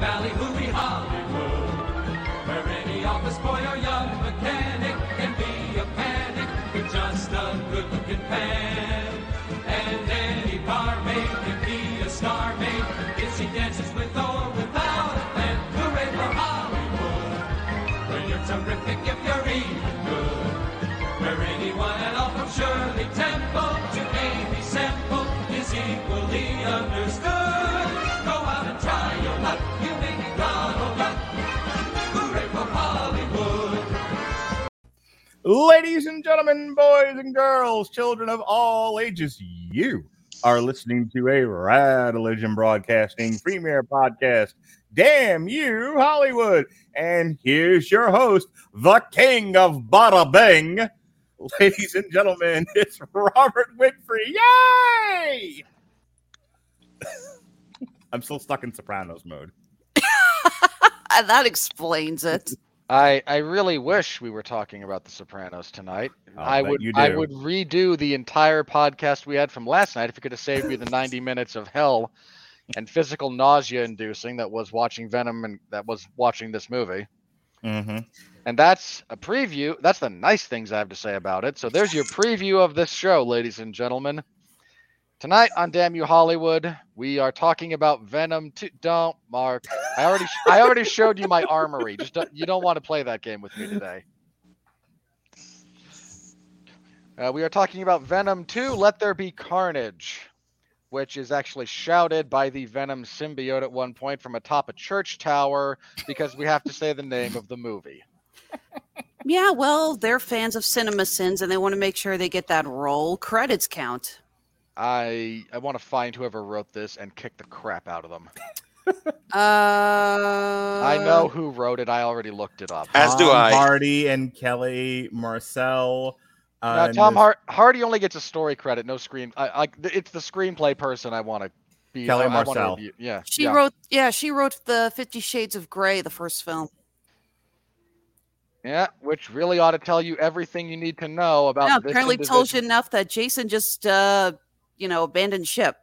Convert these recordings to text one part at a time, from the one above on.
Valley, Movie Hollywood. Ladies and gentlemen, boys and girls, children of all ages, you are listening to a Radeligion Broadcasting premiere podcast. Damn you, Hollywood. And here's your host, the king of Bada Bing. Ladies and gentlemen, it's Robert Winfree. Yay! I'm still stuck in Sopranos mode. that explains it. I I really wish we were talking about The Sopranos tonight. I'll I would I would redo the entire podcast we had from last night if you could have saved me the 90 minutes of hell and physical nausea inducing that was watching Venom and that was watching this movie. Mm-hmm. And that's a preview. That's the nice things I have to say about it. So there's your preview of this show, ladies and gentlemen. Tonight on Damn You Hollywood, we are talking about Venom 2. Don't, Mark. I already I already showed you my armory. Just don't, you don't want to play that game with me today. Uh, we are talking about Venom 2, Let There Be Carnage, which is actually shouted by the Venom symbiote at one point from atop a church tower because we have to say the name of the movie. Yeah, well, they're fans of Cinema Sins and they want to make sure they get that roll credits count. I I want to find whoever wrote this and kick the crap out of them. Uh, I know who wrote it. I already looked it up. As do Tom I. Hardy and Kelly Marcel. Uh, No, and Tom this- Hart, Hardy only gets a story credit, no screen. I like it's the screenplay person I want to be. Kelly I, I Marcel. review- Yeah, She yeah. wrote, yeah, she wrote the Fifty Shades of Grey, the first film. Yeah, which really ought to tell you everything you need to know about. Yeah, this apparently told you enough that Jason just, uh, you know, abandoned ship.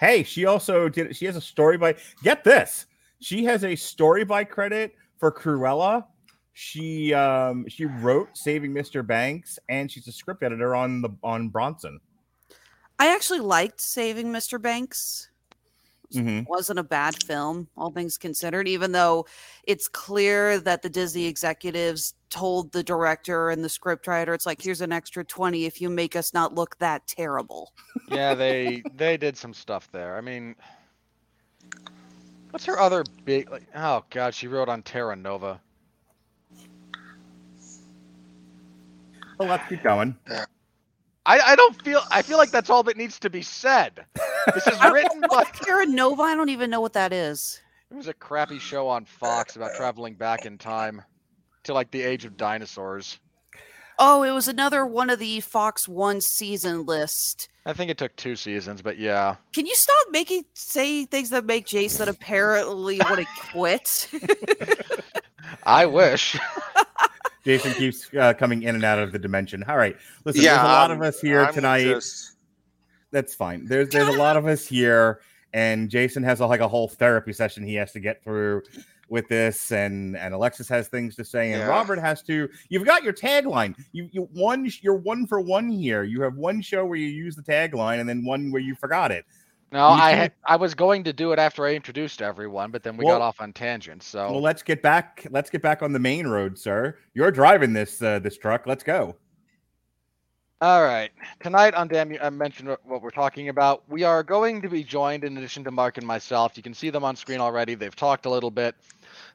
Hey, she also did. She has a story by. Get this. She has a story by credit for Cruella. She um she wrote Saving Mr. Banks, and she's a script editor on the on Bronson. I actually liked Saving Mr. Banks. Mhm. wasn't a bad film, all things considered, even though it's clear that the Disney executives told the director and the scriptwriter, it's like, here's an extra 20 if you make us not look that terrible. Yeah, they they did some stuff there. I mean, what's her other big? Like, oh God, she wrote on Terra Nova. Well, let's keep going. I, I don't feel I feel like that's all that needs to be said. This is written by What's Terra Nova? I don't even know what that is. it was a crappy show on Fox about traveling back in time to like the age of dinosaurs. Oh, it was another one of the Fox One season list. I think it took two seasons, but yeah. Can you stop making say things that make Jason apparently want to quit? I wish. Jason keeps uh, coming in and out of the dimension. All right, listen. yeah, there's a lot um, of us here I'm tonight. just- That's fine. There's there's a lot of us here, and Jason has a, like a whole therapy session he has to get through with this, and and Alexis has things to say, and Yeah. Robert has to. You've got your tagline. You you one you're one for one here. You have one show where you use the tagline, and then one where you forgot it. No, I had, I was going to do it after I introduced everyone, but then we Well- got off on tangents. So Well, let's get back. Let's get back on the main road, sir. You're driving this uh, this truck. Let's go. All right. Tonight on Damn You, I mentioned what- what we're talking about. We are going to be joined, in addition to Mark and myself. You can see them on screen already. They've talked a little bit.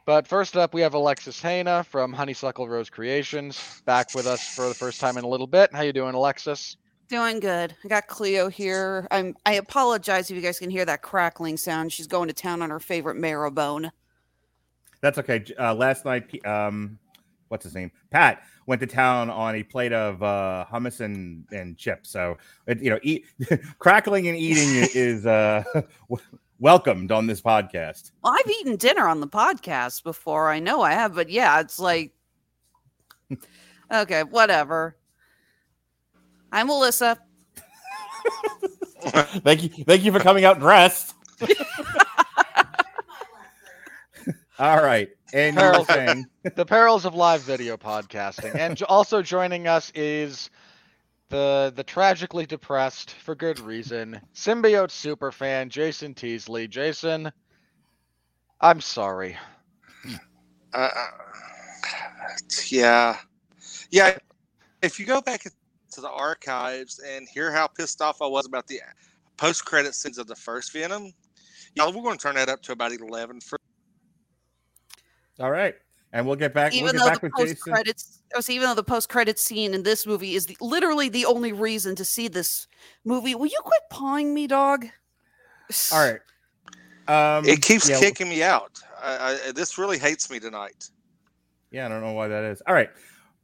But first up, we have Alexis Hejna from Honeysuckle Rose Creations back with us for the first time in a little bit. How you doing, Alexis? Doing good. I got Cleo here. I'm I apologize if you guys can hear that crackling sound. She's going to town on her favorite marrow bone. That's okay. Uh, last night, um, what's his name? Pat went to town on a plate of uh, hummus and, and chips. So, it, you know, eat crackling and eating is uh, welcomed on this podcast. Well, I've eaten dinner on the podcast before. I know I have, but yeah, it's like okay, whatever. I'm Melissa. thank you, thank you for coming out dressed. All right. And you were the perils of live video podcasting. And also joining us is the the tragically depressed, for good reason, symbiote superfan Jason Teasley. Jason, I'm sorry. Uh, yeah, yeah. If you go back to the archives and hear how pissed off I was about the post-credit scenes of the first Venom, yeah, we're going to turn that up to about eleven for all right. And we'll get back. even we'll get though back the post credits, oh, so even though the post credit scene in this movie is the, literally the only reason to see this movie, will you quit pawing me, dog? All right. Um, it keeps yeah, kicking me out. I, I, this really hates me tonight. Yeah, I don't know why that is. All right,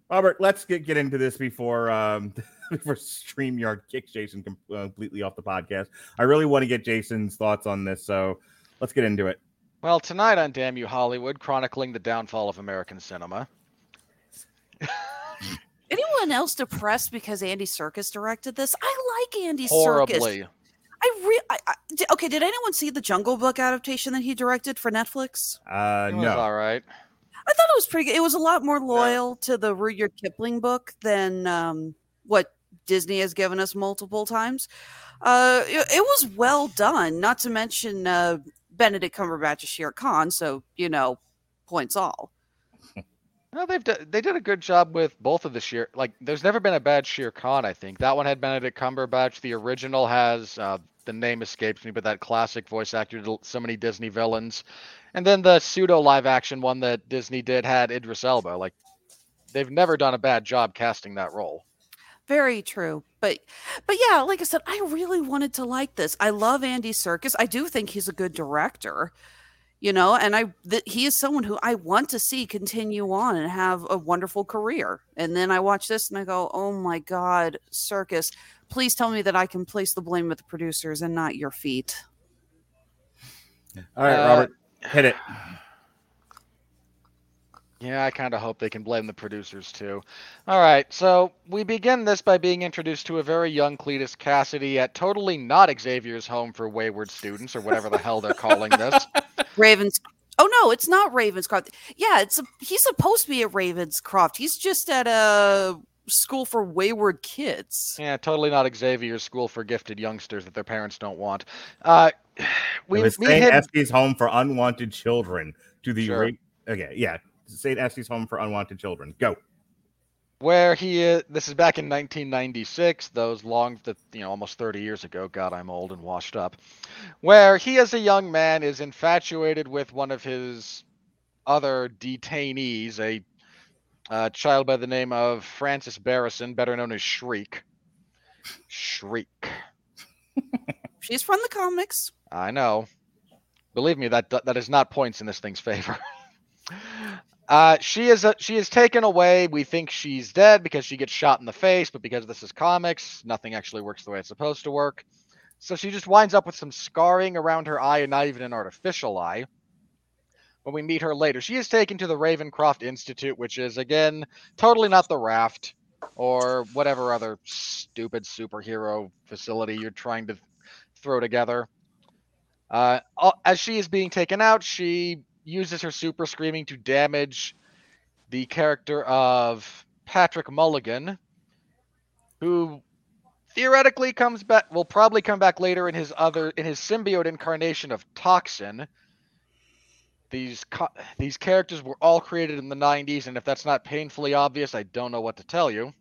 Robert, let's get get into this before um before Streamyard kicks Jason uh, completely off the podcast. I really want to get Jason's thoughts on this, so let's get into it. Well, tonight on Damn You Hollywood, chronicling the downfall of American cinema. Anyone else depressed because Andy Serkis directed this? I like Andy Serkis. Horribly. I re I, I, okay. Did anyone see the Jungle Book adaptation that he directed for Netflix? Uh, It was no, all right. I thought it was pretty good. It was a lot more loyal to the Rudyard Kipling book than um, what Disney has given us multiple times. Uh, it, it was well done. Not to mention uh, Benedict Cumberbatch is Shere Khan, so you know, points all. No, they've they did a good job with both of the sheer. Like, there's never been a bad Shere Khan. I think that one had Benedict Cumberbatch. The original has uh, the name escapes me, but that classic voice actor did so many Disney villains. And then the pseudo live action one that Disney did had Idris Elba. Like, they've never done a bad job casting that role. Very true. But but yeah, like I said, I really wanted to like this. I love Andy Serkis I do think he's a good director. You know, and I th- he is someone who I want to see continue on and have a wonderful career. And then I watch this and I go, "Oh my god, Serkis, please tell me that I can place the blame at the producers and not your feet." all right, Uh, Robert, hit it. Yeah, I kind of hope they can blame the producers too. All right, so we begin this by being introduced to a very young Cletus Kasady at totally not Xavier's home for wayward students or whatever the hell they're calling this. Ravens Oh no, it's not Ravenscroft. Yeah, it's a, he's supposed to be at Ravenscroft. He's just at a school for wayward kids. Yeah, totally not Xavier's school for gifted youngsters that their parents don't want. Uh, we it was meet St. Home for Unwanted Children. To the Sure. ra- okay, yeah, St. Estes Home for Unwanted Children. Go. where he is this is back in 1996 those long the you know almost 30 years ago god i'm old and washed up where he as a young man is infatuated with one of his other detainees a uh, child by the name of frances barrison better known as shriek shriek She's from the comics. i know believe me that that is not points in this thing's favor Uh, she is uh she is taken away. We think she's dead because she gets shot in the face, but because this is comics, nothing actually works the way it's supposed to work. So she just winds up with some scarring around her eye and not even an artificial eye. When we meet her later, she is taken to the Ravencroft Institute, which is again totally not the Raft or whatever other stupid superhero facility you're trying to throw together. Uh, as she is being taken out, she uses her super screaming to damage the character of Patrick Mulligan, who theoretically comes back will probably come back later in his other in his symbiote incarnation of Toxin. These co- these characters were all created in the 90s and if that's not painfully obvious, I don't know what to tell you.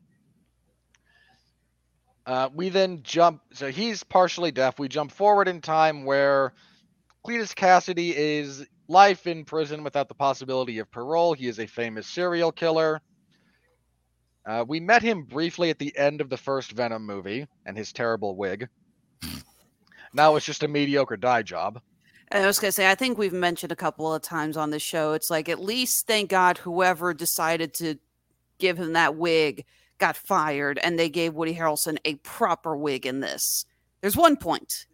Uh, we then jump so he's partially deaf. We jump forward in time where Cletus Kasady is life in prison without the possibility of parole. He is a famous serial killer. Uh, we met him briefly at the end of the first Venom movie and his terrible wig. Now it's just a mediocre dye job. I was gonna say, I think we've mentioned a couple of times on the show. It's like at least thank God whoever decided to give him that wig got fired, and they gave Woody Harrelson a proper wig in this. There's one point.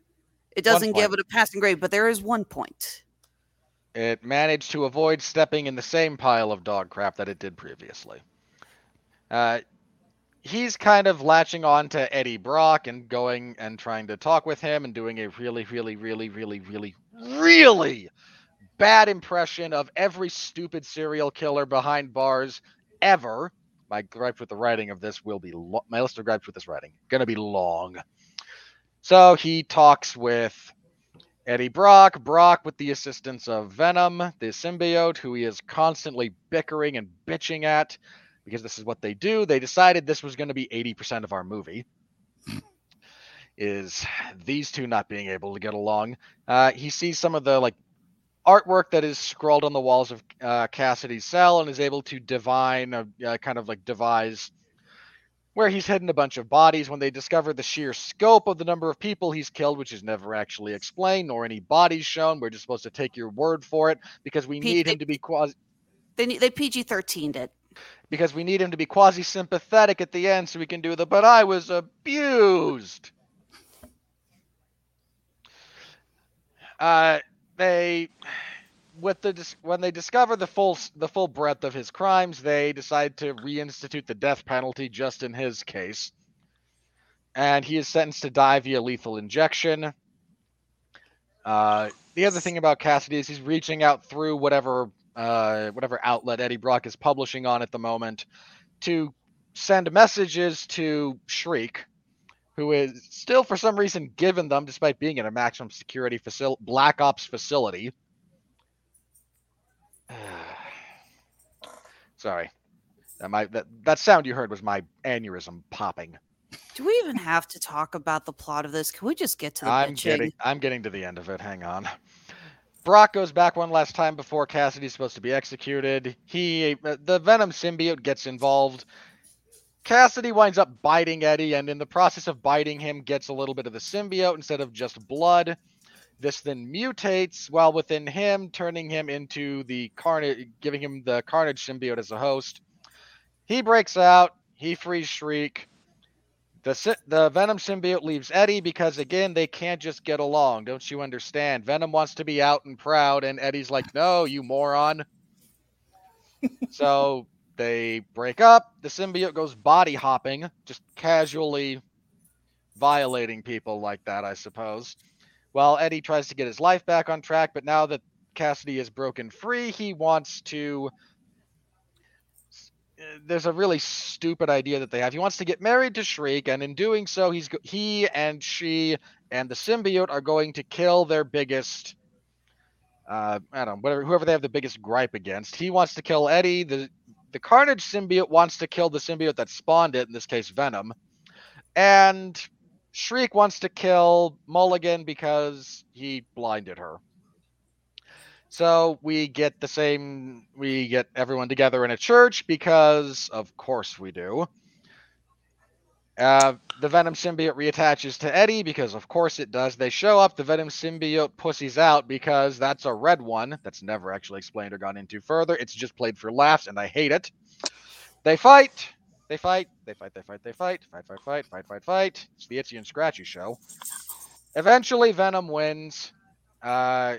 It doesn't give it a passing grade, but there is one point. It managed to avoid stepping in the same pile of dog crap that it did previously. Uh, he's kind of latching on to Eddie Brock and going and trying to talk with him and doing a really, really, really, really, really, really bad impression of every stupid serial killer behind bars ever. My gripe with the writing of this will be lo- my list of gripes with this writing gonna be long. So he talks with Eddie Brock, Brock with the assistance of Venom, the symbiote, who he is constantly bickering and bitching at because this is what they do. They decided this was going to be 80% of our movie. is these two not being able to get along. Uh, he sees some of the like artwork that is scrawled on the walls of uh, Kasady's cell and is able to divine, a, uh, kind of like devise where he's hidden a bunch of bodies. When they discover the sheer scope of the number of people he's killed, which is never actually explained, nor any bodies shown, we're just supposed to take your word for it because we Pete, need they- him to be quasi They they PG thirteened it. because we need him to be quasi sympathetic at the end so we can do the but I was abused. Uh they with the when they discover the full the full breadth of his crimes, they decide to reinstitute the death penalty just in his case. And he is sentenced to die via lethal injection. Uh, the other thing about Kasady is he's reaching out through whatever uh, whatever outlet Eddie Brock is publishing on at the moment to send messages to Shriek, who is still for some reason given them despite being in a maximum security facil- black ops facility. Sorry. That, my, that that sound you heard was my aneurysm popping. Do we even have to talk about the plot of this? Can we just get to the I'm bitching? getting I'm getting to the end of it. Hang on. Brock goes back one last time before Kasady's supposed to be executed. He uh, the Venom symbiote gets involved. Kasady winds up biting Eddie, and in the process of biting him, gets a little bit of the symbiote instead of just blood. This then mutates while within him, turning him into the Carnage, giving him the Carnage symbiote as a host. He breaks out. He frees Shriek. The the Venom symbiote leaves Eddie because again they can't just get along. Don't you understand? Venom wants to be out and proud, and Eddie's like, "No, you moron." so they break up. The symbiote goes body hopping, just casually violating people like that, I suppose. While Eddie tries to get his life back on track, but now that Kasady is broken free, he wants to there's a really stupid idea that they have. He wants to get married to Shriek, and in doing so, he's he and she and the symbiote are going to kill their biggest. Uh, I don't know, whatever, whoever they have the biggest gripe against. He wants to kill Eddie. The the Carnage symbiote wants to kill the symbiote that spawned it. In this case, Venom, and Shriek wants to kill Mulligan because he blinded her. So we get the same, we get everyone together in a church because, of course, we do. Uh, the Venom symbiote reattaches to Eddie because, of course, it does. They show up, the Venom symbiote pussies out because that's a red one. That's never actually explained or gone into further. It's just played for laughs, and I hate it. They fight. They fight. They fight. They fight. They fight. Fight. Fight. Fight. Fight. Fight. Fight. It's the Itchy and Scratchy show. Eventually, Venom wins. Uh,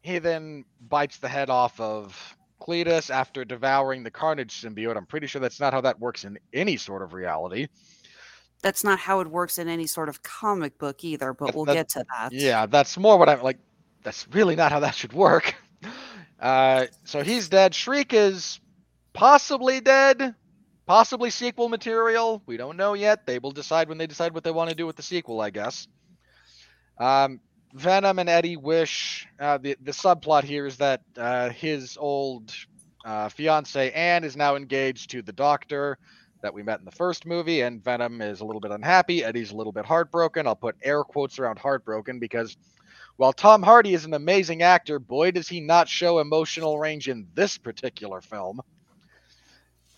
he then bites the head off of Cletus after devouring the Carnage symbiote. I'm pretty sure that's not how that works in any sort of reality. That's not how it works in any sort of comic book either, but That- we'll that- get to that. Yeah, that's more what I'm like. That's really not how that should work. Uh, so he's dead. Shriek is possibly dead, possibly sequel material. We don't know yet. They will decide when they decide what they want to do with the sequel, I guess. Um, Venom and Eddie wish uh, the the subplot here is that uh, his old uh, fiance Anne is now engaged to the Doctor that we met in the first movie, and Venom is a little bit unhappy. Eddie's a little bit heartbroken. I'll put air quotes around heartbroken because while Tom Hardy is an amazing actor, boy does he not show emotional range in this particular film.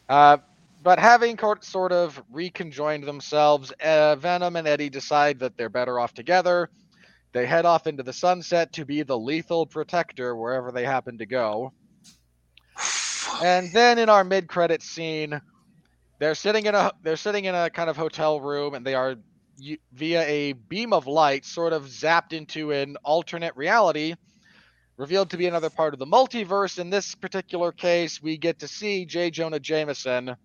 Uh, but having sort of reconjoined themselves, uh, Venom and Eddie decide that they're better off together. They head off into the sunset to be the lethal protector wherever they happen to go. And then in our mid-credit scene, they're sitting in a they're sitting in a kind of hotel room, and they are via a beam of light sort of zapped into an alternate reality, revealed to be another part of the multiverse. In this particular case, we get to see J. Jonah Jameson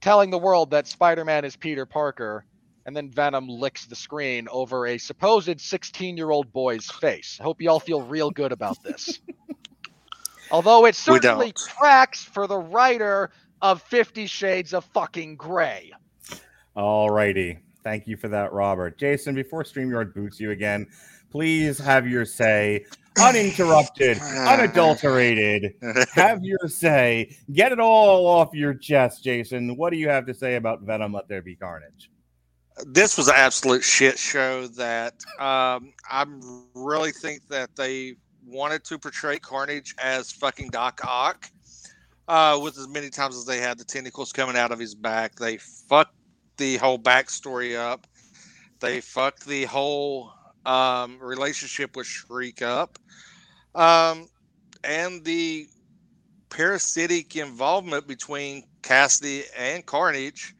telling the world that Spider-Man is Peter Parker, and then Venom licks the screen over a supposed 16 year old boy's face. I hope you all feel real good about this. Although it certainly don't. tracks for the writer of Fifty Shades of fucking Gray. All righty. Thank you for that, Robert. Jason, before StreamYard boots you again, please have your say uninterrupted, unadulterated. Have your say. Get it all off your chest, Jason. What do you have to say about Venom? Let there be carnage. this was an absolute shit show that um, I really think that they wanted to portray Carnage as fucking Doc Ock uh, with as many times as they had the tentacles coming out of his back. They fucked the whole backstory up. They fucked the whole um, relationship with Shriek up. Um, and the parasitic involvement between Kasady and Carnage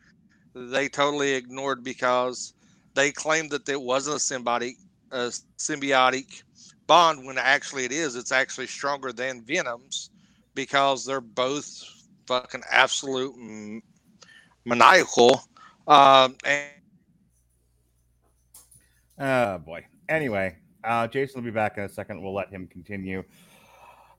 they totally ignored because they claimed that it wasn't a symbiotic a symbiotic bond when actually it is it's actually stronger than venom's because they're both fucking absolute maniacal um and Oh boy. Anyway, uh, Jason will be back in a second. We'll let him continue.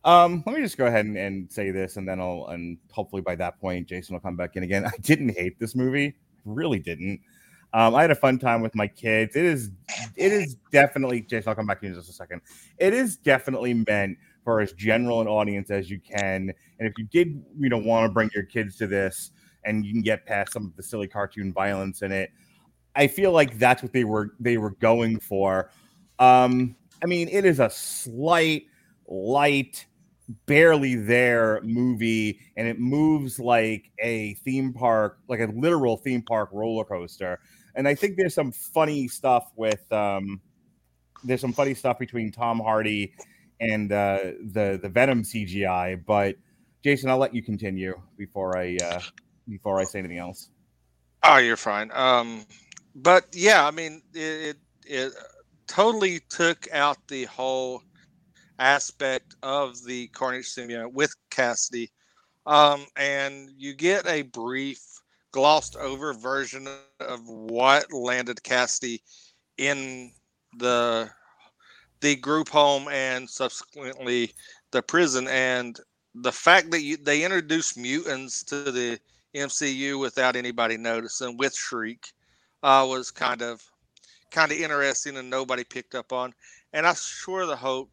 Um, let me just go ahead and, and say this, and then I'll and hopefully by that point, Jason will come back in again. I didn't hate this movie, really didn't. Um, I had a fun time with my kids. It is, it is definitely Jason. I'll come back to you in just a second. It is definitely meant for as general an audience as you can. And if you did, you know, want to bring your kids to this, and you can get past some of the silly cartoon violence in it, I feel like that's what they were they were going for. Um, I mean, it is a slight, light, barely there movie, and it moves like a theme park, like a literal theme park roller coaster. And I think there's some funny stuff with um, there's some funny stuff between Tom Hardy and uh, the the Venom CGI. But Jason, I'll let you continue before I uh, before I say anything else. oh you're fine um but yeah i mean it it, it totally took out the whole aspect of the carnage symbiote with kasady. Um and you get a brief glossed over version of what landed kasady in the the group home and subsequently the prison. And the fact that you, they introduced mutants to the MCU without anybody noticing with Shriek uh, was kind of kind of interesting and nobody picked up on. And I sure the hope,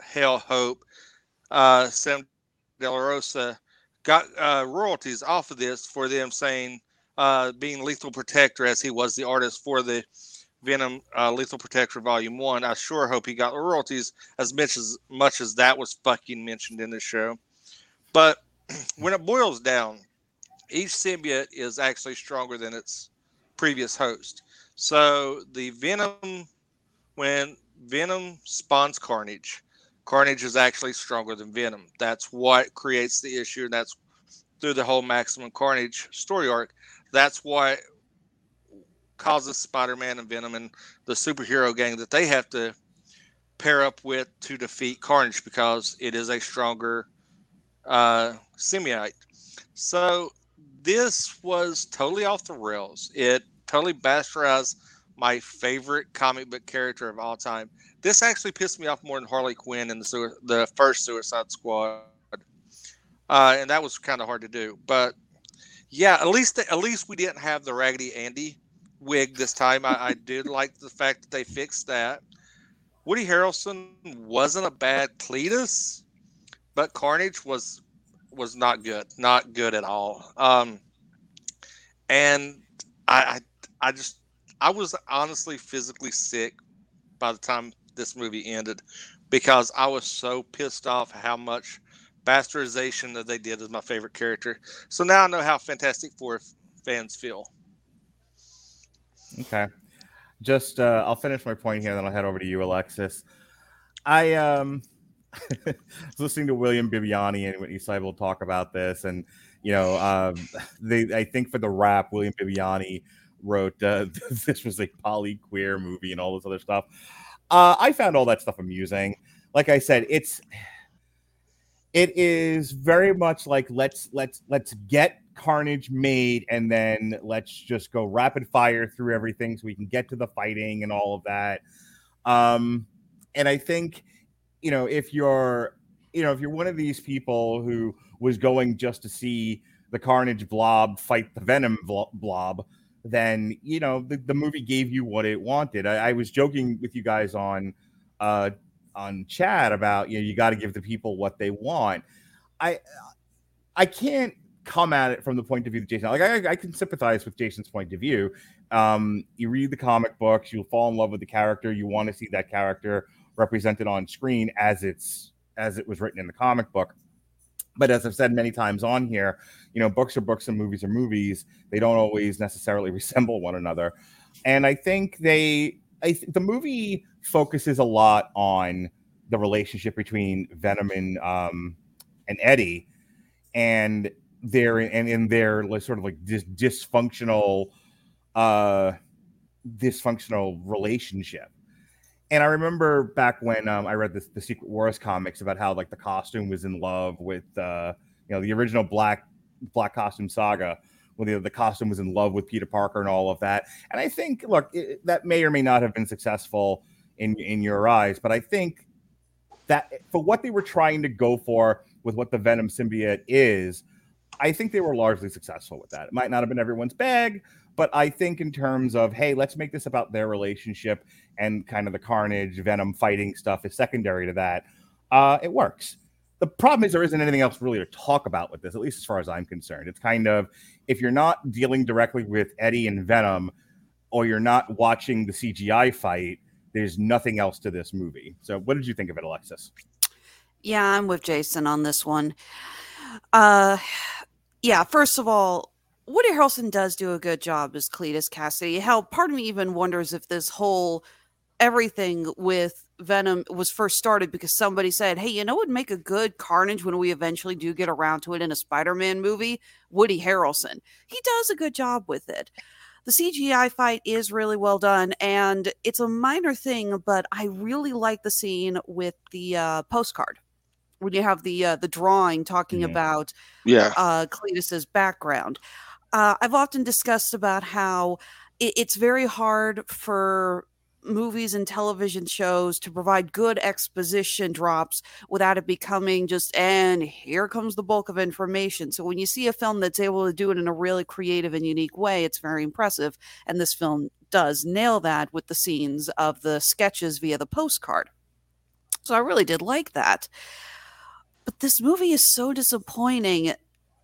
hell hope, uh, Sam De La Rosa got uh, royalties off of this for them saying uh, being Lethal Protector as he was the artist for the Venom uh, Lethal Protector Volume One. I sure hope he got royalties as much as much as that was fucking mentioned in the show. But when it boils down, each symbiote is actually stronger than its previous host. So the Venom, when Venom spawns Carnage, Carnage is actually stronger than Venom. That's what creates the issue, and that's through the whole Maximum Carnage story arc. That's what causes Spider-Man and Venom and the superhero gang that they have to pair up with to defeat Carnage because it is a stronger uh, symbiote. So this was totally off the rails. It totally bastardized my favorite comic book character of all time. This actually pissed me off more than Harley Quinn in the the first Suicide Squad, uh, and that was kind of hard to do. But yeah, at least at least we didn't have the Raggedy Andy wig this time. I, I did like the fact that they fixed that. Woody Harrelson wasn't a bad Cletus, but Carnage was was not good, not good at all. Um, and I, I, I just, I was honestly physically sick by the time this movie ended because I was so pissed off how much bastardization that they did as my favorite character. So now I know how Fantastic Four fans feel. Okay. Just uh I'll finish my point here, then I'll head over to you, Alexis. I um was listening to William Bibbiani and Witney Seibold talk about this, and you know, um they I think for the rap, William Bibbiani wrote uh, this was a poly queer movie and all this other stuff. Uh I found all that stuff amusing. Like I said, it's it is very much like let's let's let's get Carnage made, and then let's just go rapid fire through everything so we can get to the fighting and all of that. Um, and I think, you know, if you're, you know, if you're one of these people who was going just to see the Carnage blob fight the Venom blob, then you know the, the movie gave you what it wanted. I, I was joking with you guys on uh on chat about you know you got to give the people what they want. I I can't come at it from the point of view of Jason. Like I, I can sympathize with Jason's point of view. Um, you read the comic books, you'll fall in love with the character. You want to see that character represented on screen as it's as it was written in the comic book. But as I've said many times on here, you know, books are books and movies are movies. They don't always necessarily resemble one another. And I think they, I th- the movie focuses a lot on the relationship between Venom and um, and Eddie, and their and in their sort of like dis- dysfunctional, uh, dysfunctional relationship. And I remember back when um, I read the, the Secret Wars comics about how like the costume was in love with uh, you know the original black black costume saga when the, the costume was in love with Peter Parker and all of that. And I think look it, that may or may not have been successful in in your eyes, but I think that for what they were trying to go for with what the Venom symbiote is, I think they were largely successful with that. It might not have been everyone's bag, but I think in terms of hey, let's make this about their relationship and kind of the Carnage Venom fighting stuff is secondary to that. Uh, it works. The problem is there isn't anything else really to talk about with this, at least as far as I'm concerned. It's kind of if you're not dealing directly with Eddie and Venom, or you're not watching the CGI fight, there's nothing else to this movie. So, what did you think of it, Alexis? Yeah, I'm with Jason on this one. Uh, yeah, first of all, Woody Harrelson does do a good job as Cletus Kasady. Hell, part of me even wonders if this whole everything with Venom was first started because somebody said, "Hey, you know what would make a good Carnage when we eventually do get around to it in a Spider-Man movie? Woody Harrelson. He does a good job with it." The CGI fight is really well done, and it's a minor thing, but I really like the scene with the uh, postcard when you have the uh, the drawing talking Mhm. about Yeah. uh, Cletus's background. Uh, I've often discussed about how it, it's very hard for movies and television shows to provide good exposition drops without it becoming just and here comes the bulk of information. So when you see a film that's able to do it in a really creative and unique way, it's very impressive. And this film does nail that with the scenes of the sketches via the postcard. So I really did like that. But this movie is so disappointing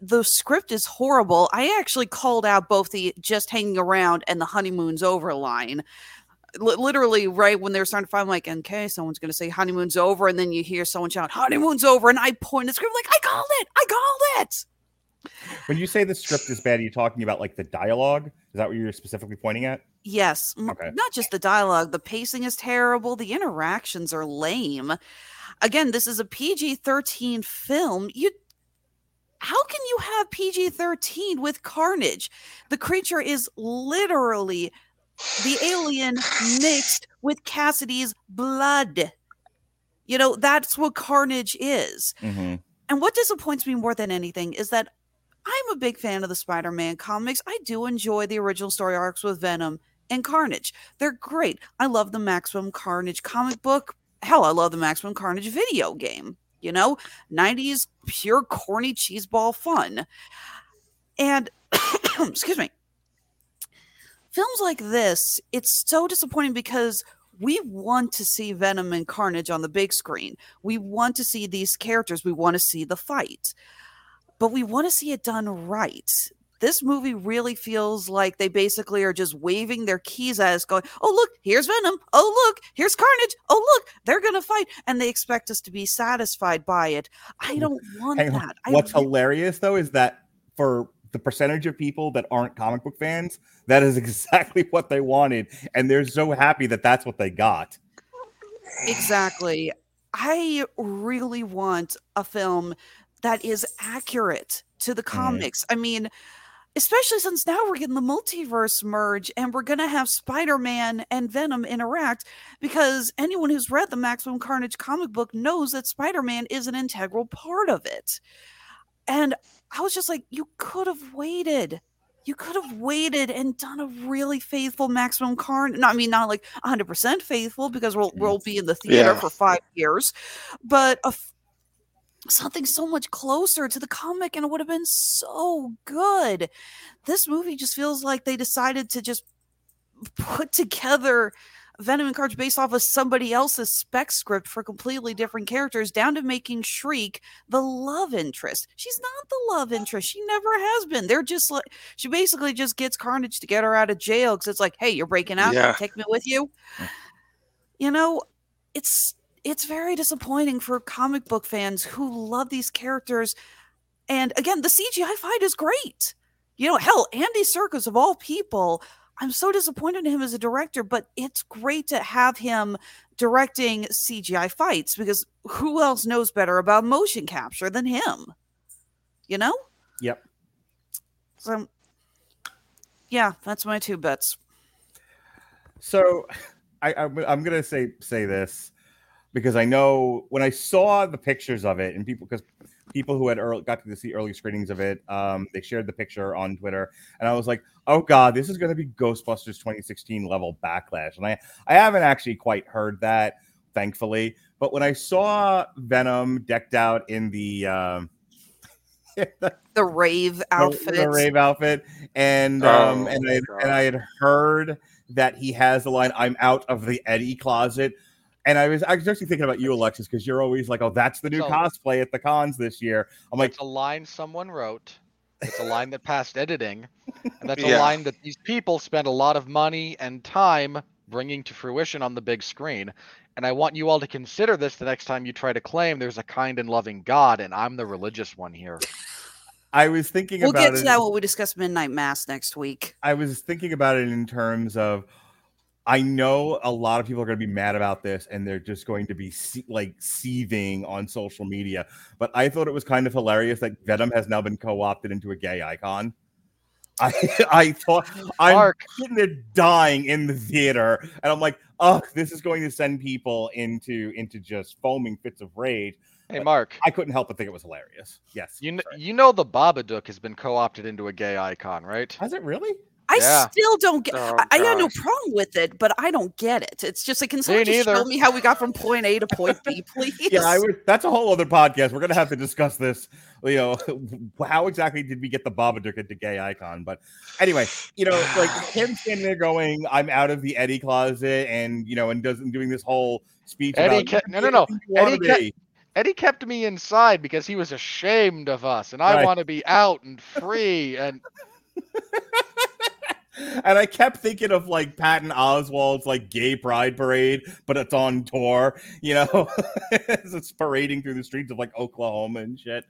the script is horrible. I actually called out both the just hanging around and the honeymoon's over line. Li- literally, right when they were starting to find, I'm like, okay, someone's going to say honeymoon's over, and then you hear someone shout honeymoon's over, and I point at the script like, I called it, I called it. When you say the script is bad, are you talking about like the dialogue? Is that what you're specifically pointing at? Yes, Okay. not just the dialogue, the pacing is terrible, the interactions are lame. Again, this is a PG 13 film. You how can you have PG 13 with Carnage? The creature is literally the alien mixed with Kasady's blood. You know, that's what Carnage is. Mm-hmm. And what disappoints me more than anything is that I'm a big fan of the Spider Man comics. I do enjoy the original story arcs with Venom and Carnage. They're great. I love the Maximum Carnage comic book. Hell, I love the Maximum Carnage video game. You know, 90s pure corny cheeseball fun. And, excuse me, films like this, it's so disappointing because we want to see Venom and Carnage on the big screen. We want to see these characters. We want to see the fight, but we want to see it done right. This movie really feels like they basically are just waving their keys at us, going, Oh, look, here's Venom. Oh, look, here's Carnage. Oh, look, they're going to fight. And they expect us to be satisfied by it. I don't want on. that. What's re- hilarious though is that for the percentage of people that aren't comic book fans, that is exactly what they wanted, and they're so happy that that's what they got. Exactly. I really want a film that is accurate to the mm-hmm. comics. I mean, especially since now we're getting the multiverse merge and we're going to have Spider Man and Venom interact because anyone who's read the Maximum Carnage comic book knows that Spider Man is an integral part of it. And I was just like, you could have waited. You could have waited and done a really faithful maximum carnage. No, I mean, not like 100% faithful because we'll, we'll be in the theater Yeah. for five years, but a f- something so much closer to the comic and it would have been so good. This movie just feels like they decided to just put together Venom and Carnage based off of somebody else's spec script for completely different characters, down to making Shriek the love interest. She's not the love interest. She never has been. They're just like she basically just gets Carnage to get her out of jail because it's like, hey, you're breaking out. Yeah. Take me with you. You know, it's it's very disappointing for comic book fans who love these characters. And again, the CGI fight is great. You know, hell, Andy Serkis of all people, I'm so disappointed in him as a director, but it's great to have him directing CGI fights because who else knows better about motion capture than him? You know? Yep. So, yeah, that's my two bets. So, I, I I'm gonna say say this because I know when I saw the pictures of it and people because people who had early, got to see early screenings of it, um, they shared the picture on Twitter, and I was like, oh god, this is gonna be Ghostbusters 2016 level backlash, and I I haven't actually quite heard that, thankfully, but when I saw Venom decked out in the um, The rave outfit. the rave outfit, and um, Oh, and I God. and I had heard that he has the line "I'm out of the Eddie closet," and I was I was actually thinking about you, Alexis, because you're always like, "Oh, that's the new So- cosplay at the cons this year." I'm like, It's a line someone wrote. It's a line that passed editing, and that's a Yeah. line that these people spend a lot of money and time bringing to fruition on the big screen. And I want you all to consider this the next time you try to claim there's a kind and loving God, and I'm the religious one here. I was thinking We'll about get it. to that when we discuss Midnight Mass next week. I was thinking about it in terms of I know a lot of people are going to be mad about this and they're just going to be se- like seething on social media. But I thought it was kind of hilarious that Venom has now been co-opted into a gay icon. I I thought I'm Mark, sitting there dying in the theater, and I'm like, oh, this is going to send people into into just foaming fits of rage. hey Mark, I couldn't help but think it was hilarious. Yes, you kn- sorry. you know the Babadook has been co-opted into a gay icon, right? has it really? I Yeah. still don't get. Oh, I, I got no problem with it, but I don't get it. It's just like, can someone just show me how we got from point A to point B, please? Yeah, I would. That's a whole other podcast. We're gonna have to discuss this. You know, how exactly did we get the Babadook into gay icon? But anyway, you know, like him standing there going, "I'm out of the Eddie closet," and you know, and doesn't doing this whole speech. Eddie about, kept- no, no, no. "Anything you wanna Eddie kept- Eddie kept me inside because he was ashamed of us, and I Right. want to be out and free. And and I kept thinking of like Patton Oswalt's like gay pride parade, but it's on tour, you know, it's parading through the streets of like Oklahoma and shit.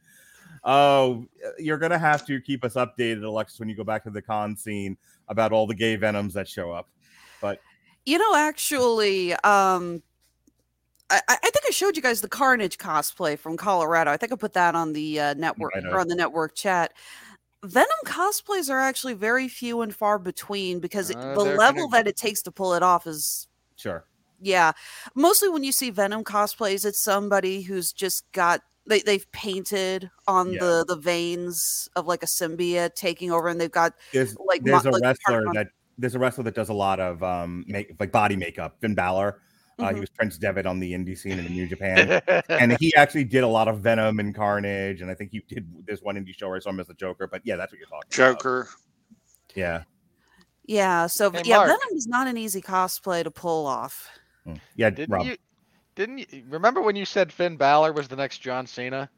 Oh, you're gonna have to keep us updated, Alexis, when you go back to the con scene about all the gay venoms that show up. But you know, actually, um, I, I I think I showed you guys the Carnage cosplay from Colorado. I think I put that on the uh, network or on the network chat. Venom cosplays are actually very few and far between because it- Uh, the level gonna- that it takes to pull it off is Sure. yeah. Mostly when you see Venom cosplays, it's somebody who's just got they they've painted on Yeah. the the veins of like a symbiote taking over, and they've got There's like mo- there's a like wrestler that there's a wrestler that does a lot of um make like body makeup. Finn Balor. Uh, Mhm. he was Prince Devitt on the indie scene in New Japan. and he actually did a lot of Venom and Carnage, and I think he did this one indie show where I saw him as the Joker. But yeah, that's what you're talking about. Joker. Yeah, yeah. So Hey, yeah, Mark. Venom is not an easy cosplay to pull off. Mm. yeah. didn't Rob, you? Didn't you remember when you said Finn Balor was the next John Cena?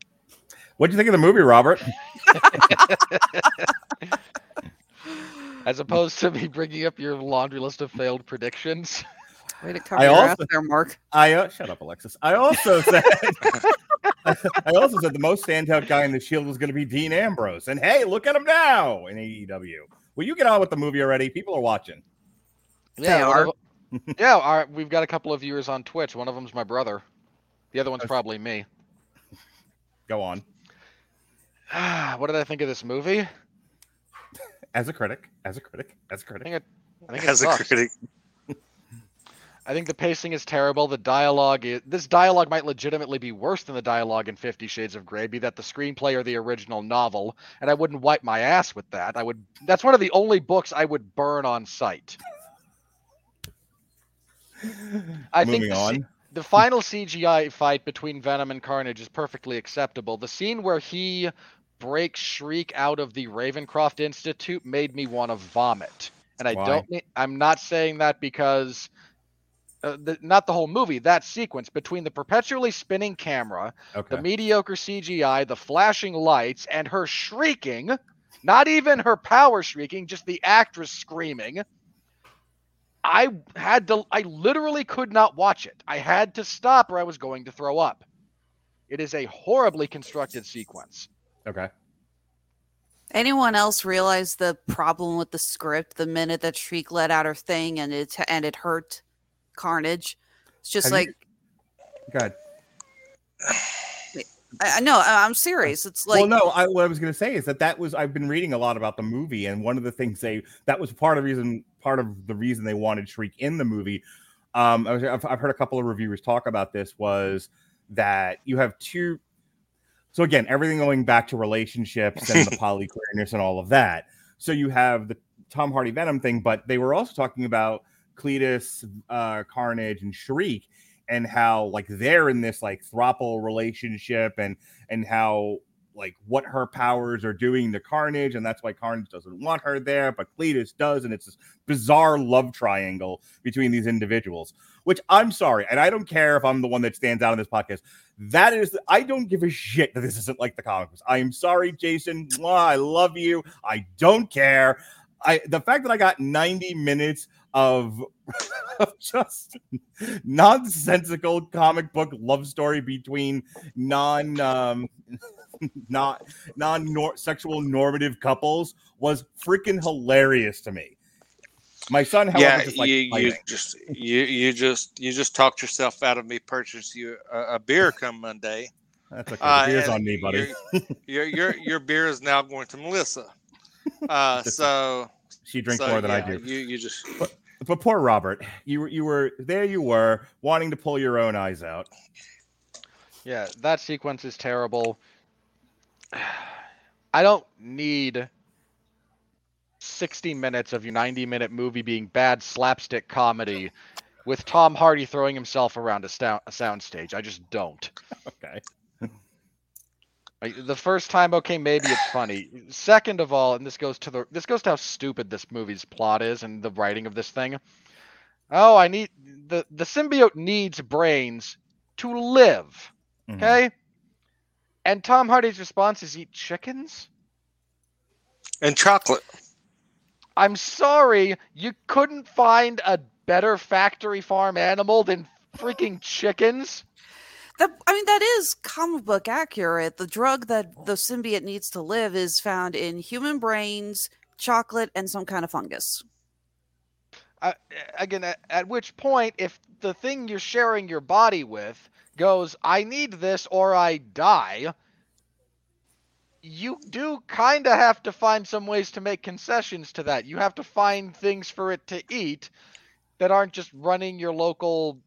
what do you think of the movie, Robert? As opposed to me bringing up your laundry list of failed predictions. Way to cover I your ass also- there, Mark. I uh, shut up, Alexis. I also said. I also said the most standout guy in the Shield was going to be Dean Ambrose, and hey, look at him now in AEW. Will you get on with the movie already? People are watching. They one are. yeah, our, we've got a couple of viewers on Twitch. One of them's my brother. The other one's probably me. Go on. what did I think of this movie? As a critic, as a critic, as a critic. think it, I think it As a critic. I think the pacing is terrible. The dialogue is this dialogue might legitimately be worse than the dialogue in Fifty Shades of Grey, be that the screenplay or the original novel, and I wouldn't wipe my ass with that. I would that's one of the only books I would burn on sight. I think Moving the, on. the final CGI fight between Venom and Carnage is perfectly acceptable. The scene where he breaks Shriek out of the Ravencroft Institute made me want to vomit. And I Why? don't mean, I'm not saying that because uh, the, not the whole movie, that sequence between the perpetually spinning camera, Okay. the mediocre CGI, the flashing lights, and her shrieking, not even her power shrieking, just the actress screaming. I had to, I literally could not watch it. I had to stop or I was going to throw up. It is a horribly constructed sequence. Okay. Anyone else realize the problem with the script the minute that Shriek let out her thing and it and it hurt Carnage? It's just Have like you- Go ahead. I, know I'm serious. It's like well, no, I, what I was going to say is that that was I've been reading a lot about the movie, and one of the things they that was part of the reason part of the reason they wanted Shriek in the movie. Um, I was, I've, I've heard a couple of reviewers talk about this was that you have two. So again, everything going back to relationships and the polyqueerness and all of that. So you have the Tom Hardy Venom thing, but they were also talking about Cletus, uh, Carnage, and Shriek, and how like they're in this like throuple relationship, and and how like what her powers are doing to Carnage, and that's why Carnage doesn't want her there, but Cletus does, and it's this bizarre love triangle between these individuals. Which I'm sorry, and I don't care if I'm the one that stands out on this podcast. That is, I don't give a shit that this isn't like the comics. I am sorry, Jason. Mwah, I love you. I don't care. I the fact that I got 90 minutes of, of just nonsensical comic book love story between non um not non sexual normative couples was freaking hilarious to me. My son, however, yeah, just like you, you just you you just you just talked yourself out of me purchasing you a, a beer come Monday. That's okay. Uh, beer's on me, buddy. Your, your your beer is now going to Melissa. Uh, so She drinks so, more than I do. You you just But poor Robert, you were you were there. You were wanting to pull your own eyes out. Yeah, that sequence is terrible. I don't need 60 minutes of your 90 minute movie being bad slapstick comedy with Tom Hardy throwing himself around a, stou- a soundstage. I just don't. Okay. Like, the first time, okay, maybe it's funny. Second of all, and this goes to the this goes to how stupid this movie's plot is and the writing of this thing. Oh, I need the the symbiote needs brains to live. Mhm. Okay. And Tom Hardy's response is eat chickens? and chocolate. I'm sorry, you couldn't find a better factory farm animal than freaking chickens? That I mean that is comic book accurate. The drug that the symbiote needs to live is found in human brains, chocolate, and some kind of fungus. Uh, again, at, at which point, if the thing you're sharing your body with goes, I need this or I die, you do kind of have to find some ways to make concessions to that. You have to find things for it to eat that aren't just running your local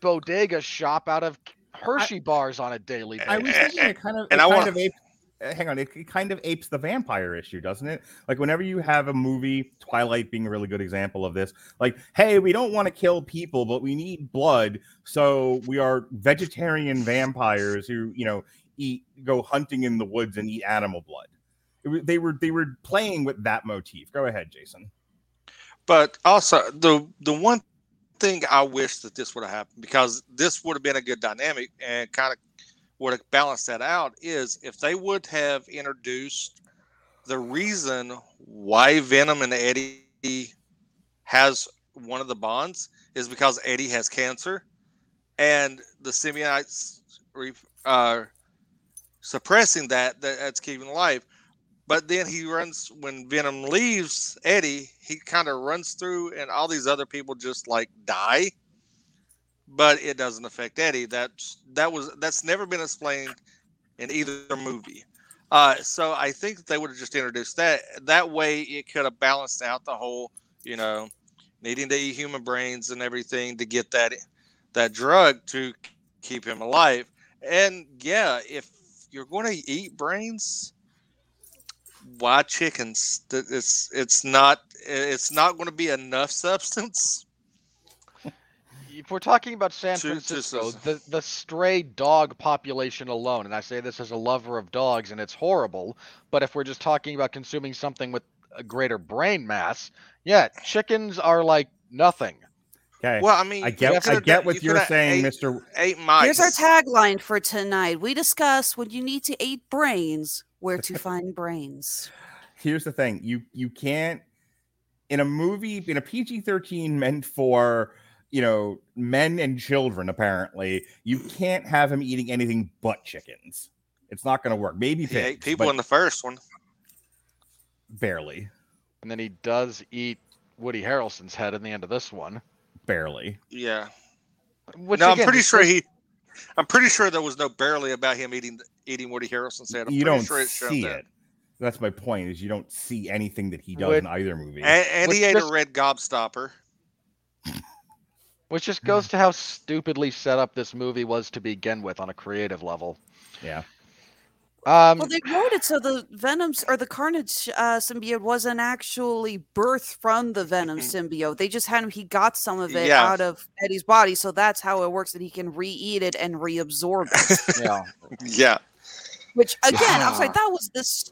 bodega shop out of Hershey bars on a daily basis. I was thinking it kind of, And it I kind wanna- of apes, uh, hang on, it, it kind of apes the vampire issue, doesn't it? Like whenever you have a movie, Twilight being a really good example of this, like, hey, we don't want to kill people, but we need blood, so we are vegetarian vampires who, you know, eat, go hunting in the woods and eat animal blood. It they were they were playing with that motif. Go ahead, Jason. But also the the one thing I wish that this would have happened because this would have been a good dynamic and kind of would have balanced that out is if they would have introduced the reason why Venom and Eddie has one of the bonds is because Eddie has cancer and the symbiotes re- uh, suppressing that that's keeping life. But then he runs when Venom leaves Eddie, he kind of runs through and all these other people just like die. But it doesn't affect Eddie. That's that was that's never been explained in either movie. Uh, so I think they would have just introduced that. That way, it could have balanced out the whole, you know, needing to eat human brains and everything to get that that drug to keep him alive. And yeah, if you're going to eat brains, why chickens? It's it's not it's not going to be enough substance. if we're talking about San To- to Francisco, s- the the stray dog population alone, and I say this as a lover of dogs, and it's horrible. But if we're just talking about consuming something with a greater brain mass, yeah, chickens are like nothing. Okay. Well, I mean, I get I get what you you're saying, ate, Mr. Ate mice. Here's our tagline for tonight. We discuss when you need to eat brains, where to find brains. Here's the thing. You you can't in a movie in a PG-13 meant for you know men and children apparently you can't have him eating anything but chickens it's not going to work maybe He ate people in the first one. barely And then he does eat Woody Harrelson's head in the end of this one. Barely Yeah. Which no, again, I'm pretty sure goes- he. I'm pretty sure there was no barely about him eating eating Woody Harrelson's head. I'm you don't sure it showed see that. it that's my point is you don't see anything that he does Would- in either movie And, and he Which ate a red gobstopper. Which just goes to how stupidly set up this movie was to begin with on a creative level. yeah Um, Well, they wrote it so the Venom's or the Carnage uh, symbiote wasn't actually birthed from the Venom symbiote. They just had him. He got some of it Yeah. out of Eddie's body, so that's how it works. That he can re-eat it and reabsorb it. yeah, Yeah. Which again, I was Yeah. like, that was this.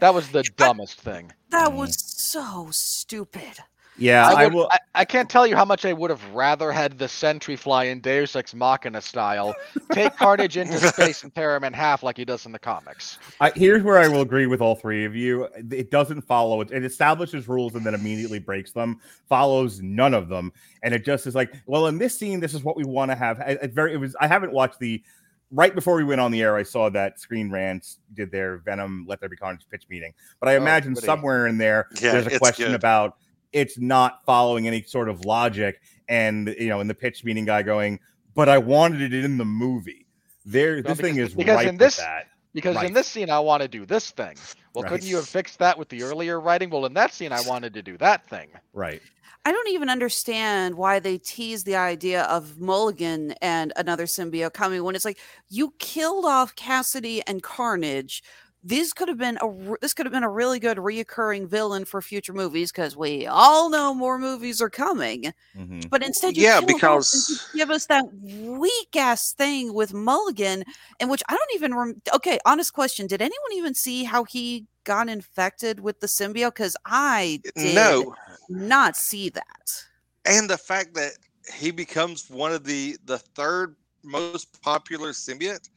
that was the dumbest thing. That Mm. was so stupid. Yeah I, i, will I, I can't tell you how much I would have rather had the Sentry fly in Deus Ex Machina style take Carnage into space and tear him in half like he does in the comics. I, here's where I will agree with all three of you. It doesn't follow it. It establishes rules and then immediately breaks them. Follows none of them, and it just is like, well, in this scene, this is what we want to have. I, it very. It was. I haven't watched the. Right before we went on the air, I saw that Screen Rants did their Venom Let There Be Carnage pitch meeting. But I Oh, imagine goody. somewhere in there, Yeah, there's a question good. about it's not following any sort of logic, and you know, in the pitch meeting, guy going, "But I wanted it in the movie." There, Well, this thing is because ripe in this- that. Because Right. in this scene, I want to do this thing. Well, Right. couldn't you have fixed that with the earlier writing? Well, in that scene, I wanted to do that thing. Right. I don't even understand why they tease the idea of Mulligan and another symbiote coming when it's like you killed off Kasady and Carnage. This could have been a this could have been a really good reoccurring villain for future movies because we all know more movies are coming. Mhm. But instead, you Yeah, kill them and because- give us that weak ass thing with Mulligan, in which I don't even. Rem- okay, honest question: Did anyone even see how he got infected with the symbiote? Because I did No. not see that. and the fact that he becomes one of the the third most popular symbiote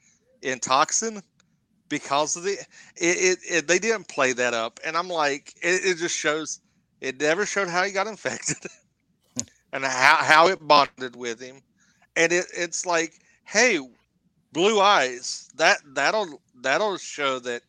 in toxin because of the it, it, it they didn't play that up. And i'm like it, it just shows it never showed how he got infected and how, how it bonded with him. And it, it's like hey blue eyes that that'll that'll show that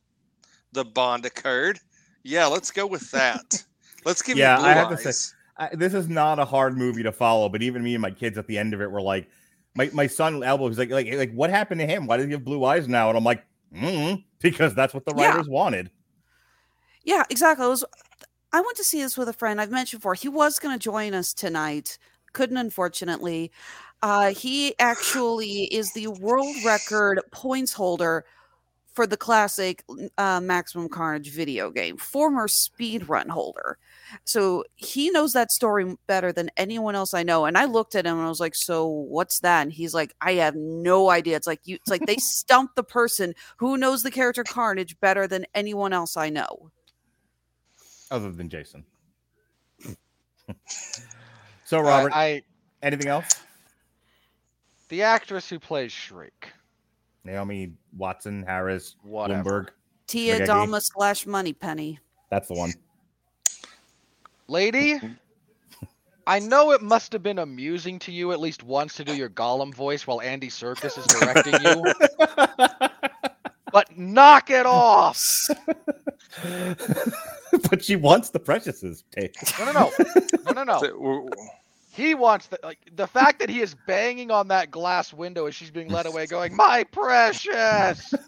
the bond occurred. Yeah let's go with that. Let's give Yeah, I have to say- I, this is not a hard movie to follow, but even me and my kids at the end of it were like, my, my son Elbow was like, like, like, what happened to him? Why does he have blue eyes now? And I'm like, mm because that's what the Yeah. writers wanted. Yeah, exactly. I was I went to see this with a friend. I've mentioned before. He was going to join us tonight. Couldn't unfortunately. Uh, he actually is the world record points holder for the classic uh, Maximum Carnage video game, former speedrun holder. So he knows that story better than anyone else I know. And I looked at him and I was like, "So what's that?" And he's like, "I have no idea." It's like you. It's like they stumped the person who knows the character Carnage better than anyone else I know. Other than Jason. so, I- Robert, I, anything else? the actress who plays Shriek, Naomi Watson, Harris, whatever. Bloomberg. Tia Spaghetti. Dalma slash Money Penny. That's the one. Lady, I know it must have been amusing to you at least once to do your Gollum voice while Andy Serkis is directing you, but knock it off. but she wants the Preciouses. Take. No, no, no, no, no, no. He wants the like the fact that he is banging on that glass window as she's being led away, going, "My precious."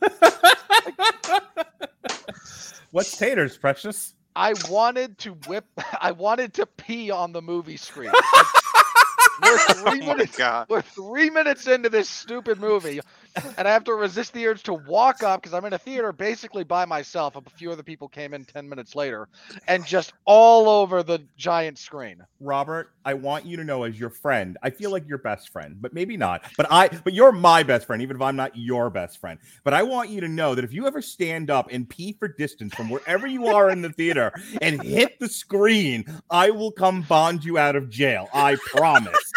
What's Tater's Precious? I wanted to whip. I wanted to pee on the movie screen. We're Oh three my minutes. We're three minutes into this stupid movie, and I have to resist the urge to walk up because I'm in a theater basically by myself. A few other people came in ten minutes later, and just all over the giant screen. Robert, I want you to know as your friend, I feel like your best friend, but maybe not. But I but you're my best friend, even if I'm not your best friend. But I want you to know that if you ever stand up and pee for distance from wherever you are in the theater and hit the screen, I will come bond you out of jail. I promise.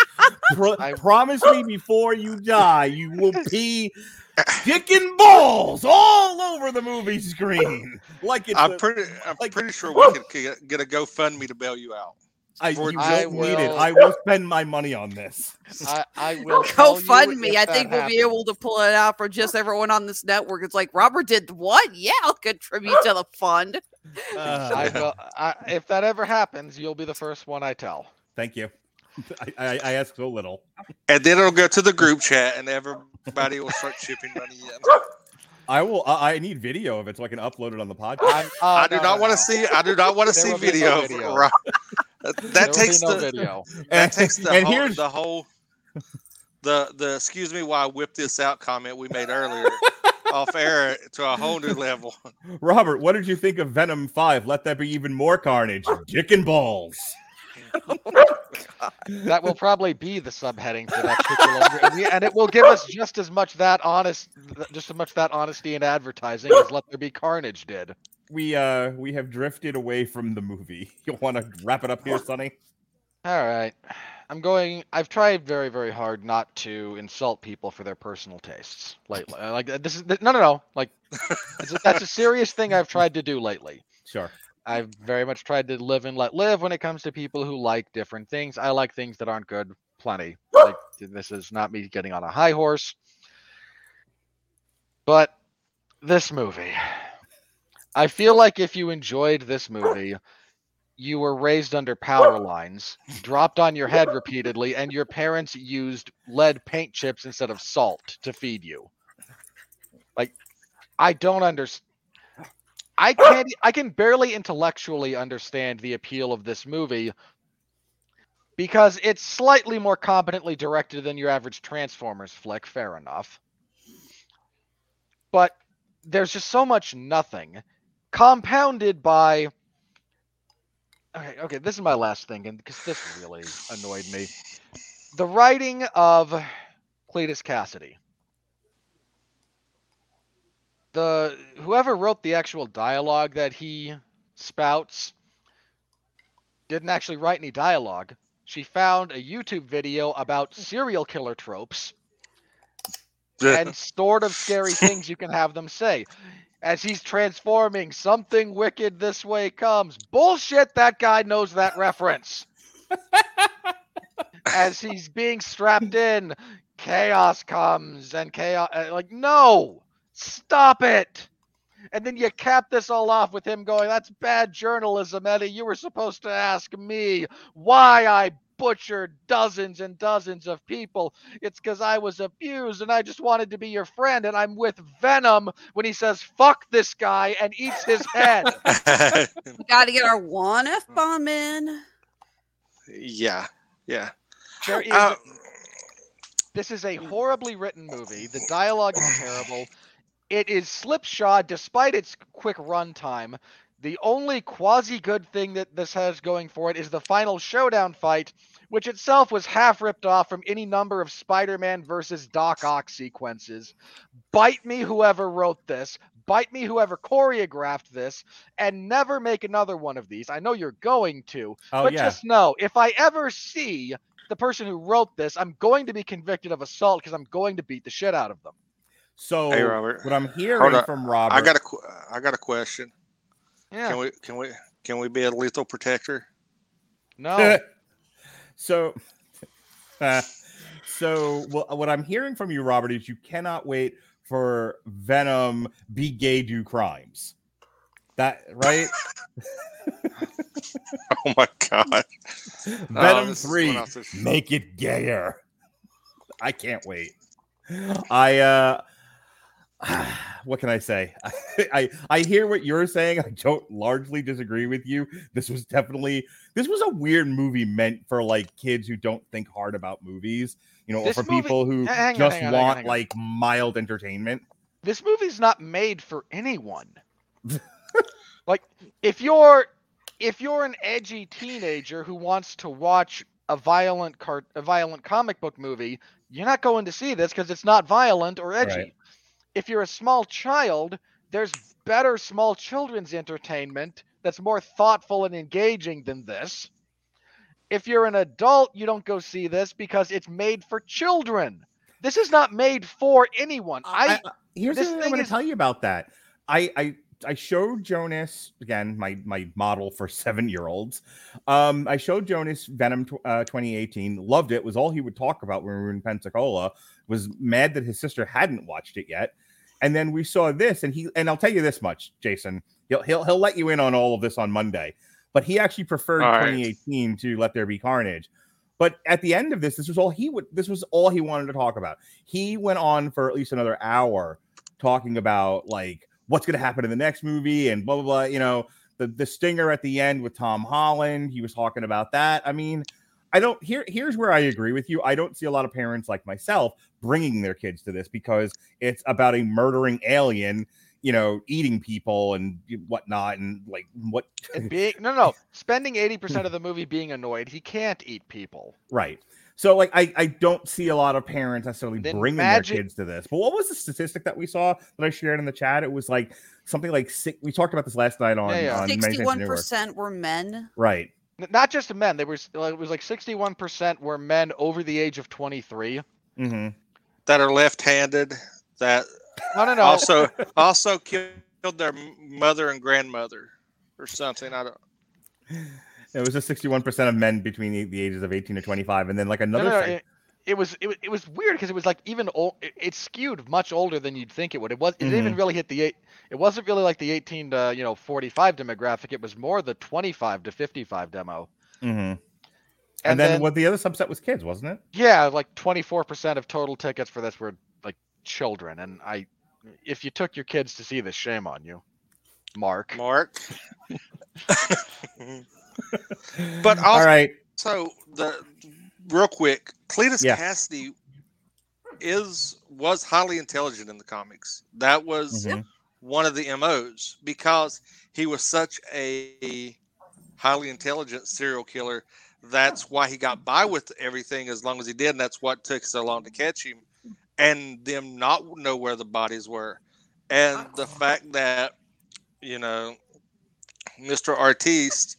Pro- I- promise me before you die, you will pee dick and balls all over the movie screen. Like it's I'm a- pretty. I'm like- pretty sure we could get, get a GoFundMe to bail you out. I, for- you I don't need it. will- I will spend my money on this. I, I will Go tell you fund me. I think we'll be able to pull it out for just everyone on this network. It's like Robert did what? Yeah, I'll contribute to the fund. Uh, I will. I, if that ever happens, you'll be the first one I tell. Thank you. I, I, I ask so little. And then it'll go to the group chat, and everybody will start chipping money in. I will. I, I need video of it so I can upload it on the podcast. I'm, oh, I do no, not no, want to see. I do not want to see will be no video. of video. Rob- There That will takes be no the video. that takes the and whole, here's the whole the the excuse me while I whip this out comment we made earlier off air to a whole new level. Robert. What did you think of Venom Five? Let there be even more carnage. Chicken and balls. That will probably be the subheading for that particular, and, it will give us just as much that honest, just as much that honesty in advertising as "Let There Be Carnage" did. We uh we have drifted away from the movie. You want to wrap it up here, Sonny? All right, I'm going. I've tried very, very hard not to insult people for their personal tastes lately. Uh, Like this is no, no, no. Like that's a serious thing I've tried to do lately. Sure. I've very much tried to live and let live when it comes to people who like different things. I like things that aren't good, plenty. Like this is not me getting on a high horse. But this movie, I feel like if you enjoyed this movie, you were raised under power lines, dropped on your head repeatedly, and your parents used lead paint chips instead of salt to feed you. Like, I don't understand. I can't. I can barely intellectually understand the appeal of this movie because it's slightly more competently directed than your average Transformers flick. Fair enough, but there's just so much nothing, compounded by. Okay, okay. This is my last thing, and because this really annoyed me, the writing of Cletus Kasady the whoever wrote the actual dialogue that he spouts didn't actually write any dialogue. She found a YouTube video about serial killer tropes and sort of scary things you can have them say. As he's transforming, something wicked this way comes. Bullshit, that guy knows that reference. As he's being strapped in, chaos comes and chaos. uh, Like, no, stop it. And then you cap this all off with him going, That's bad journalism, Eddie. You were supposed to ask me why I butchered dozens and dozens of people. It's because I was abused and I just wanted to be your friend. And I'm with Venom when he says, Fuck this guy and eats his head. We got to get our one F bomb in. yeah, yeah. There is, Uh, this is a horribly written movie. The dialogue is terrible. It is slipshod despite its quick runtime. The only quasi good thing that this has going for it is the final showdown fight, which itself was half ripped off from any number of Spider Man versus Doc Ock sequences. Bite me, whoever wrote this. Bite me, whoever choreographed this, and never make another one of these. I know you're going to, Oh but yeah. just know if I ever see the person who wrote this, I'm going to be convicted of assault because I'm going to beat the shit out of them. So Hey, Robert. what I'm hearing from Robert. I got a qu- I got a question. Yeah. Can we can we can we be a lethal protector? no. so, uh, so well, what I'm hearing from you, Robert, is you cannot wait for Venom be gay do crimes. That right? Oh my god! Venom this is three, going off the- make it gayer. I can't wait. I uh, what can I say? I I hear what you're saying. I don't largely disagree with you. This was definitely this was a weird movie meant for like kids who don't think hard about movies, you know, This or for movie- people who on, just on, want on. like mild entertainment. this movie's not made for anyone. like if you're if you're an edgy teenager who wants to watch a violent cart a violent comic book movie, you're not going to see this because it's not violent or edgy. Right. If you're a small child, there's better small children's entertainment that's more thoughtful and engaging than this. If you're an adult, you don't go see this because it's made for children. This is not made for anyone. I, I- here's this the thing I'm going to tell you about that. I I I showed Jonas again my my model for seven year olds. Um, I showed Jonas Venom uh, 2018. Loved it. Was all he would talk about when we were in Pensacola. Was mad that his sister hadn't watched it yet. And then we saw this, and he and I'll tell you this much, Jason. He'll he'll he'll let you in on all of this on Monday. But he actually preferred All right. 2018 to Let There Be Carnage. But at the end of this, this was all he would. This was all he wanted to talk about. He went on for at least another hour talking about like what's going to happen in the next movie and blah blah blah. You know, the the stinger at the end with Tom Holland. He was talking about that. I mean, I don't. Here, here's where I agree with you. I don't see a lot of parents like myself bringing their kids to this because it's about a murdering alien. You know, eating people and whatnot, and like what And being no, no, spending eighty percent of the movie being annoyed, he can't eat people. Right. So like I, I don't see a lot of parents necessarily Then bringing magic- their kids to this. But what was the statistic that we saw that I shared in the chat? It was like something like six. We talked about this last night on, Yeah, yeah. on Many Things to Sixty-one Newark. percent were men. Right. N- Not just men. They were. It was like sixty-one percent were men over the age of twenty-three. hmm that are left-handed that No, no, no. also also killed their mother and grandmother or something. I don't. It was just sixty-one percent of men between the, the ages of eighteen to twenty-five, and then like another. no, no, sec- it, it was it, was- it was weird because it was like even old. It, it skewed much older than you'd think it would. It was. It didn't even really hit the eight. It wasn't really like the eighteen to you know forty-five demographic. It was more the twenty-five to fifty-five demo. Mhm. And, then, what the other subset was kids, wasn't it? Yeah, like 24% of total tickets for this were like children. And I, if you took your kids to see this, shame on you, Mark. Mark. but All also, right. the real quick, Cletus Yeah. Kasady is was highly intelligent in the comics. That was Mhm. One of the MOs because he was such a highly intelligent serial killer. That's why he got by with everything as long as he did, and that's what took so long to catch him, and them not know where the bodies were, and the fact that you know Mr. Artiste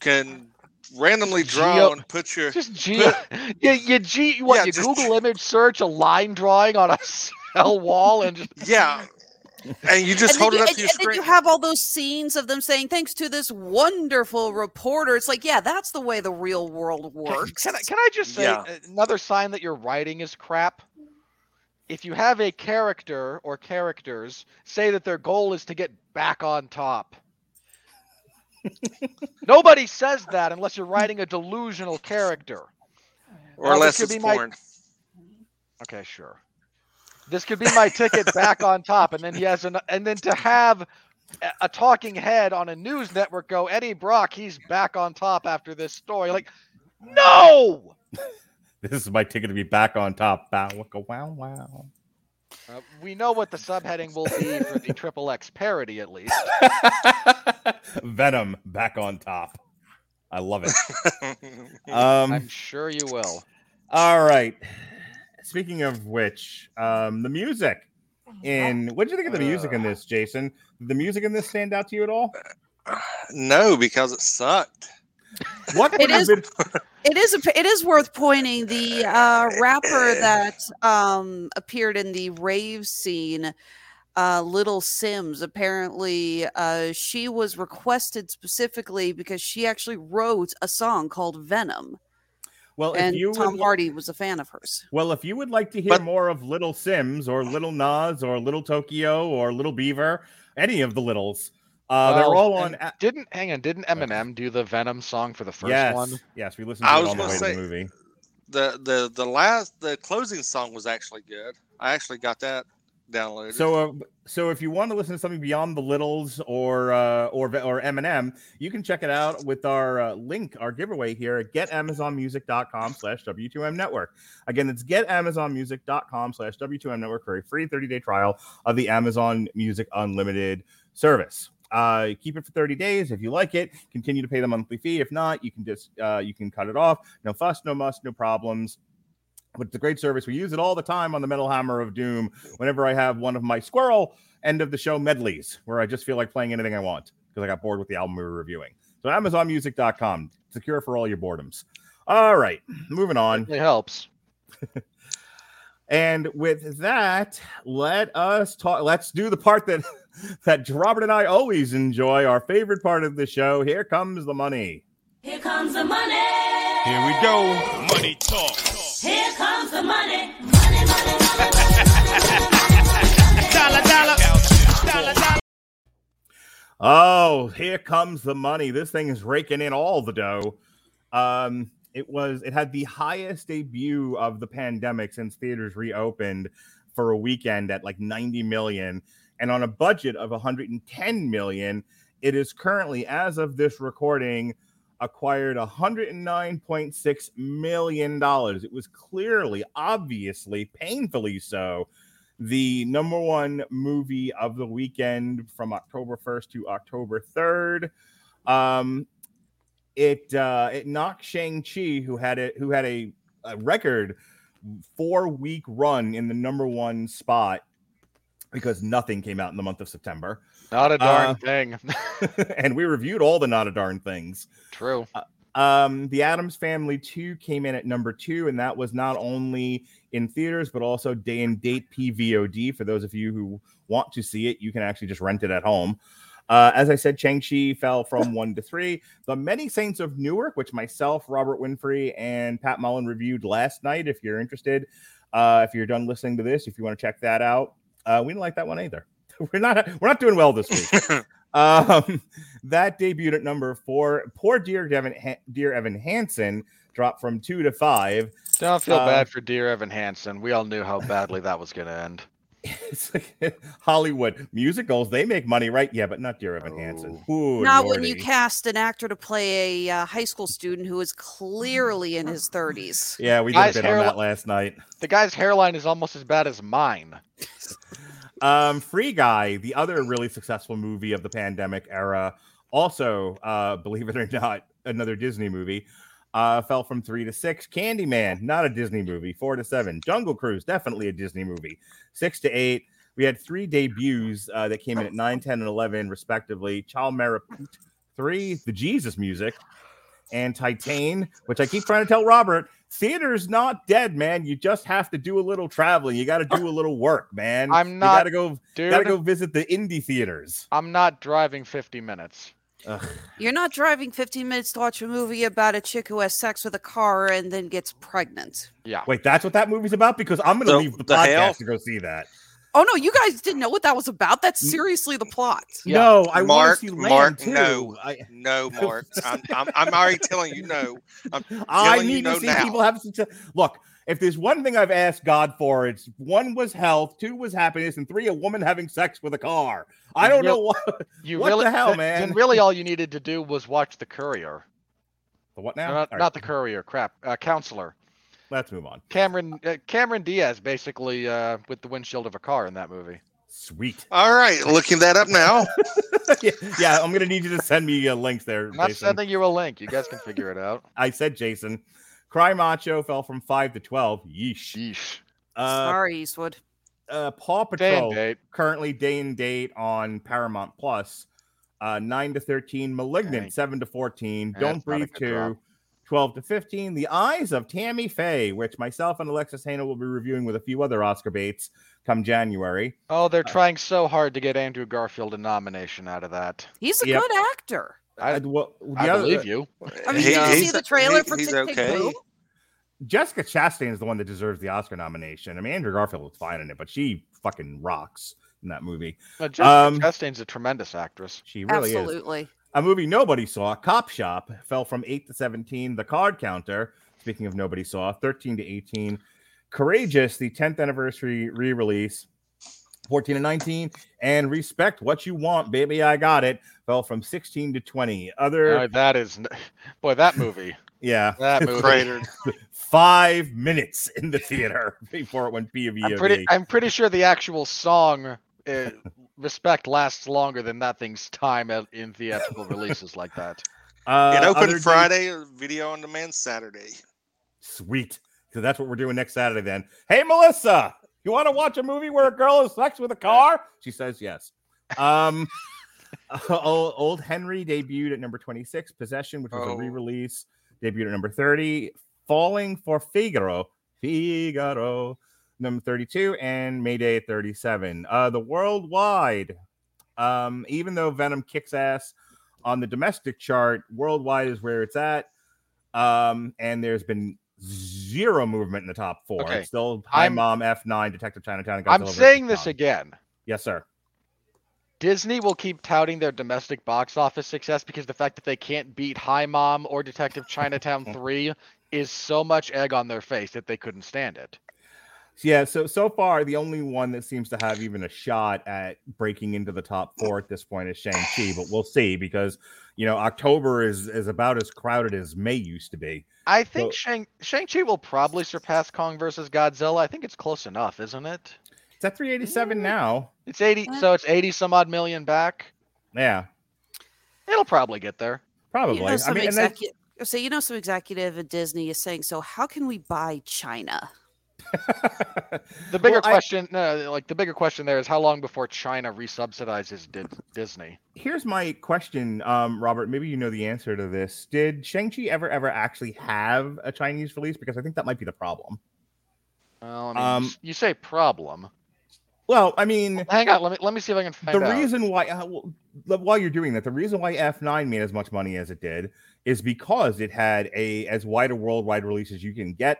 can randomly draw Geo- and put your Just G, you, you G, what Yeah, you Google image search a line drawing on a cell wall and just yeah, and you just and hold it you, up and, to your and then screen. you have all those scenes of them saying, "Thanks to this wonderful reporter." It's like, yeah, that's the way the real world works. Can, I, can I just say Yeah. another sign that your writing is crap? If you have a character or characters say that their goal is to get back on top. Nobody says that unless you're writing a delusional character. or Now, unless could it's be my- porn. Okay, sure. This could be my ticket back on top, and then he has an, and then to have a, a talking head on a news network go Eddie Brock, he's back on top after this story. Like, no. This is my ticket to be back on top. Bow, wicka, wow, wow. Uh, we know what the subheading will be for the Triple X parody, at least. Venom back on top. I love it. Um, I'm sure you will. all right. Speaking of which, um, the music in what do you think of the music in this, Jason? Did the music in this stand out to you at all? no, because it sucked. What It would have is- been- It is a, it is worth pointing the uh, rapper that um, appeared in the rave scene, uh, Little Simz. Apparently, uh, she was requested specifically because she actually wrote a song called Venom, well, if and you Tom would, Hardy was a fan of hers. well, if you would like to hear But- more of Little Simz or Little Nas or Little Tokyo or Little Beaver, any of the littles, uh, they're all on. a- Didn't hang on? Didn't Eminem do the Venom song for the first yes, one? yes, we listened to I it was on the way say- to the movie. the the the last the closing song was actually good. I actually got that. Downloaded. So, uh, so if you want to listen to something beyond the Littles or uh, or or Eminem, you can check it out with our uh, link, our giveaway here at getamazonmusic.com slash W2M network. Again, it's getamazonmusic.com slash W2M network for a free 30 day trial of the Amazon Music Unlimited service. Uh, keep it for 30 days. If you like it, continue to pay the monthly fee. If not, you can just uh, you can cut it off. No fuss, no muss, no problems but it's a great service. We use it all the time on the Metal Hammer of Doom whenever I have one of my squirrel end of the show medleys where I just feel like playing anything I want because I got bored with the album we were reviewing. So AmazonMusic.com, secure for all your boredoms. All right, moving on. It helps. And with that, let us talk. Let's do the part that that Robert and I always enjoy. Our favorite part of the show. Here comes the money. Here comes the money. Here we go. Money talk. Comes the money. Money, money, money. Oh, here comes the money. This thing is raking in all the dough. Um, it was it had the highest debut of the pandemic since theaters reopened for a weekend at like 90 million and on a budget of 110 million it is currently as of this recording acquired 109.6 million dollars it was clearly obviously painfully so the number one movie of the weekend from October 1st to October 3rd. Um, it uh, it knocked Shang Chi, who had it, who had a, a record four week run in the number one spot because nothing came out in the month of September, Not a darn Uh, thing. and we reviewed all the not a darn things. True. Um, the Addams Family 2 came in at number two, and that was not only in theaters, but also day and date PVOD. For those of you who want to see it, you can actually just rent it at home. Uh, as I said, Shang-Chi fell from one to three. The Many Saints of Newark, which myself, Robert Winfree, and Pat Mullen reviewed last night. If you're interested, uh, if you're done listening to this, if you want to check that out, uh, we didn't like that one either. We're not we're not doing well this week. Um, that debuted at number four. Poor dear Devin, ha- dear Evan Hansen dropped from two to five. Don't feel uh, bad for dear Evan Hansen. We all knew how badly that was going to end. It's like Hollywood musicals; they make money, right? Yeah, but not dear Evan Hansen. Oh. Ooh, Not when you cast an actor to play a uh, high school student who is clearly in his 30s. Yeah, we did a Guys, bit on that last night. The guy's hairline is almost as bad as mine. Um, Free Guy, the other really successful movie of the pandemic era, also, uh, believe it or not, another Disney movie, uh, fell from three to six. Candyman, not a Disney movie, four to seven. Jungle Cruise, definitely a Disney movie, six to eight. We had three debuts uh, that came in at 9, 10, and 11, respectively. Chal Mera Putt, three, The Jesus Music, and Titane, which I keep trying to tell Robert, theater's not dead, man. You just have to do a little traveling. You got to do a little work, man. I'm not. You not- got to go. Dude, Got to go visit the indie theaters. I'm not driving 50 minutes. Ugh. You're not driving 15 minutes to watch a movie about a chick who has sex with a car and then gets pregnant. Yeah. Wait, that's what that movie's about? Because I'm going to The- leave the, the podcast hell? to go see that. Oh no, you guys didn't know what that was about. That's seriously the plot. Yeah. No, I want Mark, to Mark, too. no. I, No, Mark. I'm, I'm, I'm already telling you no. I'm I telling you need no to see now. people have success. Look, if there's one thing I've asked God for, it's one was health, two was happiness, and three a woman having sex with a car. I don't know what. You What really, the hell, man? Then really, all you needed to do was watch the Courier. The what No, now? not, All right, not the Courier. Crap. Uh, Counselor. Let's move on. Cameron uh, Cameron Diaz basically uh, with the windshield of a car in that movie. Sweet. All right, looking that up now. yeah, yeah, I'm gonna need you to send me uh, links there. I'm not Jason. sending you a link. You guys can figure it out. I said Jason. Cry Macho fell from five to twelve. Yeesh. Sheesh. Uh, Sorry, Eastwood. uh, Paw Day Patrol date. currently day and date on Paramount Plus. Uh, nine to thirteen. Malignant Dang. seven to fourteen. That's Don't not breathe good two. drop. 12 to 15. The Eyes of Tammy Faye, which myself and Alexis Hejna will be reviewing with a few other Oscar baits come January. Oh, they're Uh, trying so hard to get Andrew Garfield a nomination out of that. He's a Yep. good actor. I- well, the I other- believe you. I mean, He- did you see he's- the trailer he- for he's Tick, Tick, okay. Boom? Jessica Chastain is the one that deserves the Oscar nomination. I mean, Andrew Garfield was fine in it, but she fucking rocks in that movie. Uh, Jessica Um, Chastain's a tremendous actress. She really is. Absolutely. A movie nobody saw, Cop Shop, fell from 8 to 17. The Card Counter, speaking of nobody saw, 13 to 18. Courageous, the 10th anniversary re release, 14 to 19, and Respect What You Want, Baby, I Got It fell from 16 to 20. Other, Uh, that is, boy, that movie. yeah, That movie. Cratered. five minutes in the theater before it went P of E. I'm pretty. I'm pretty sure the actual song uh, "Respect" lasts longer than that thing's time at, in theatrical releases like that. uh, it opened dates- Friday, video on demand Saturday. Sweet. So that's what we're doing next Saturday then. Hey, Melissa, you want to watch a movie where a girl is sex with a car? She says yes. Um, old, Old Henry debuted at number 26. Possession, which was a Oh. re release, debuted at number 30. Falling for Figaro, Figaro, number 32. And Mayday at 37. Uh, the worldwide, um, even though Venom kicks ass on the domestic chart, worldwide is where it's at. Um, and there's been zero movement in the top four. Okay. It's still High I'm- Mom, F9, Detective Chinatown. and I'm saying this again. Yes, sir. Disney will keep touting their domestic box office success because the fact that they can't beat Hi Mom or Detective Chinatown 3 is so much egg on their face that they couldn't stand it. Yeah, so so far the only one that seems to have even a shot at breaking into the top four at this point is Shang Chi, but we'll see because you know October is is about as crowded as May used to be. I think So- Shang Shang-Chi will probably surpass Kong versus Godzilla. I think it's close enough, isn't it? It's at 387 now. It's 80 Uh, so it's 80 some odd million back. Yeah, It'll probably get there. probably. You know, I some mean, and. So you know, some executive at Disney is saying, "So how can we buy China?" The bigger Well, I- question no, like the bigger question there is how long before China resubsidizes Di- Disney? Here's my question, um, Robert. Maybe you know the answer to this. Did Shang Chi ever ever actually have a Chinese release? Because I think that might be the problem. Well, I mean, you Um, you say problem. Well, I mean, Hang on, let me let me see if I can find the out. reason why uh, well, while you're doing that the reason why f9 made as much money as it did is because it had a as wide a worldwide release as you can get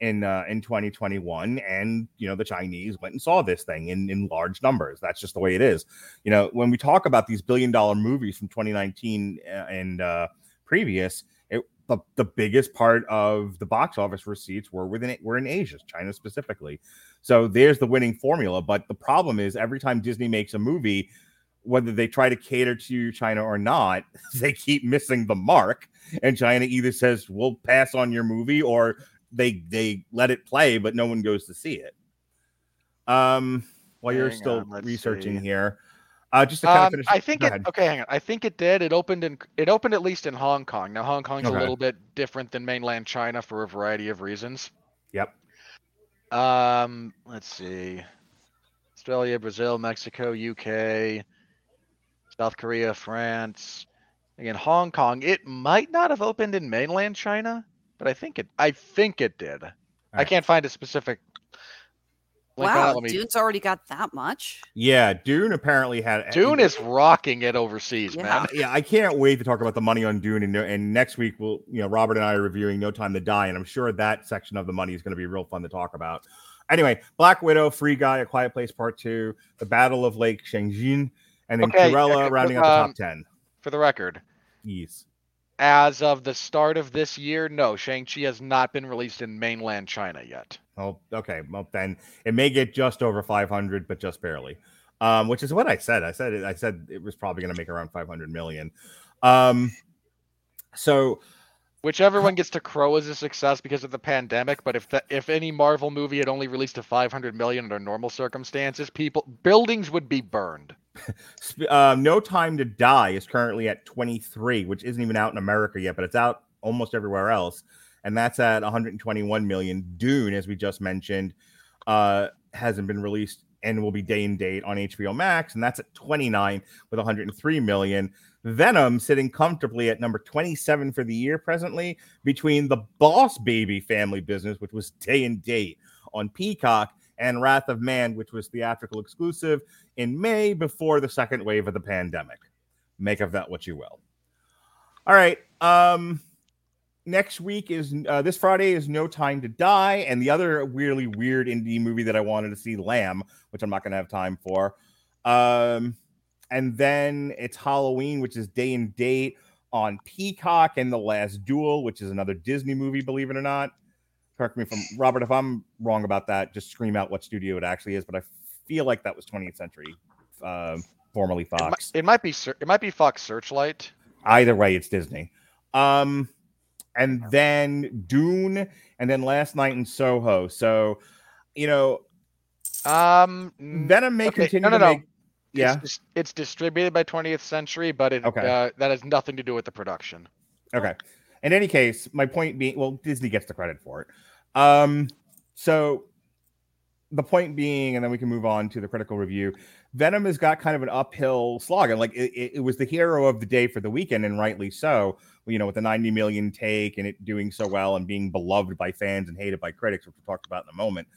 in uh, in 2021 and you know the chinese went and saw this thing in in large numbers that's just the way it is you know when we talk about these billion dollar movies from 2019 uh, and uh previous it the, the biggest part of the box office receipts were within it were in asia china specifically so there's the winning formula. But the problem is every time Disney makes a movie, whether they try to cater to China or not, they keep missing the mark. And China either says, we'll pass on your movie or they they let it play, but no one goes to see it. Um while you're still on, researching see. here. Uh just to kind of Um, finish. I think it. Okay, hang on. I think it did. It opened in. It opened at least in Hong Kong. Now Hong Kong's Okay. a little bit different than mainland China for a variety of reasons. Yep. Um, let's see. Australia, Brazil, Mexico, UK, South Korea, France. Again, Hong Kong. It might not have opened in mainland China, but I think it. I think it did. I right. can't find a specific. link on. Wow, me- Dune's already got that much. Yeah, Dune apparently had Dune is rocking it overseas, Yeah. man. Yeah, I can't wait to talk about the money on Dune, and, and next week we'll, you know, Robert and I are reviewing No Time to Die, and I'm sure that section of the money is going to be real fun to talk about. Anyway, Black Widow, Free Guy, A Quiet Place Part Two, The Battle of Lake Changjin, and then Okay, Cruella okay, rounding out the um, top ten. For the record, Yes. As of the start of this year, no, Shang-Chi has not been released in mainland China yet. Oh, okay. Well, then it may get just over 500, but just barely. Um, which is what I said. I said it. I said it was probably going to make around 500 million. Um, so Whichever one gets to crow is a success because of the pandemic. But if the, if any Marvel movie had only released to 500 million under normal circumstances, people buildings would be burned. Uh, No Time to Die is currently at 23, which isn't even out in America yet, but it's out almost everywhere else. And that's at 121 million. Dune, as we just mentioned, uh, hasn't been released and will be day and date on HBO Max, and that's at 29 with 103 million. Venom sitting comfortably at number 27 for the year presently between the Boss Baby family business, which was day and date on Peacock, and Wrath of Man, which was theatrical exclusive in May before the second wave of the pandemic. Make of that what you will. All right. Um, next week is uh, this Friday is No Time to Die, and the other weirdly weird indie movie that I wanted to see, Lamb, which I'm not going to have time for. Um, and then it's Halloween, which is day and date on Peacock, and The Last Duel, which is another Disney movie, believe it or not. Correct me if I'm Robert. If I'm wrong about that, just scream out what studio it actually is. But I feel like that was 20th Century, uh, formerly It, mi- Fox. it might be it might be Fox Searchlight. Either way, it's Disney. Um, and then Dune, and then last night in Soho. So, you know, Um, Venom may okay, continue no, no, to no. make. Yeah. It's, it's distributed by 20th Century, but it Okay. uh, that has nothing to do with the production. Okay. In any case, my point being, well, Disney gets the credit for it. Um, so the point being, and then we can move on to the critical review. Venom has got kind of an uphill slog, and like it, it, it was the hero of the day for the weekend, and rightly so. You know, with the 90 million take and it doing so well and being beloved by fans and hated by critics, which we'll talk about in a moment.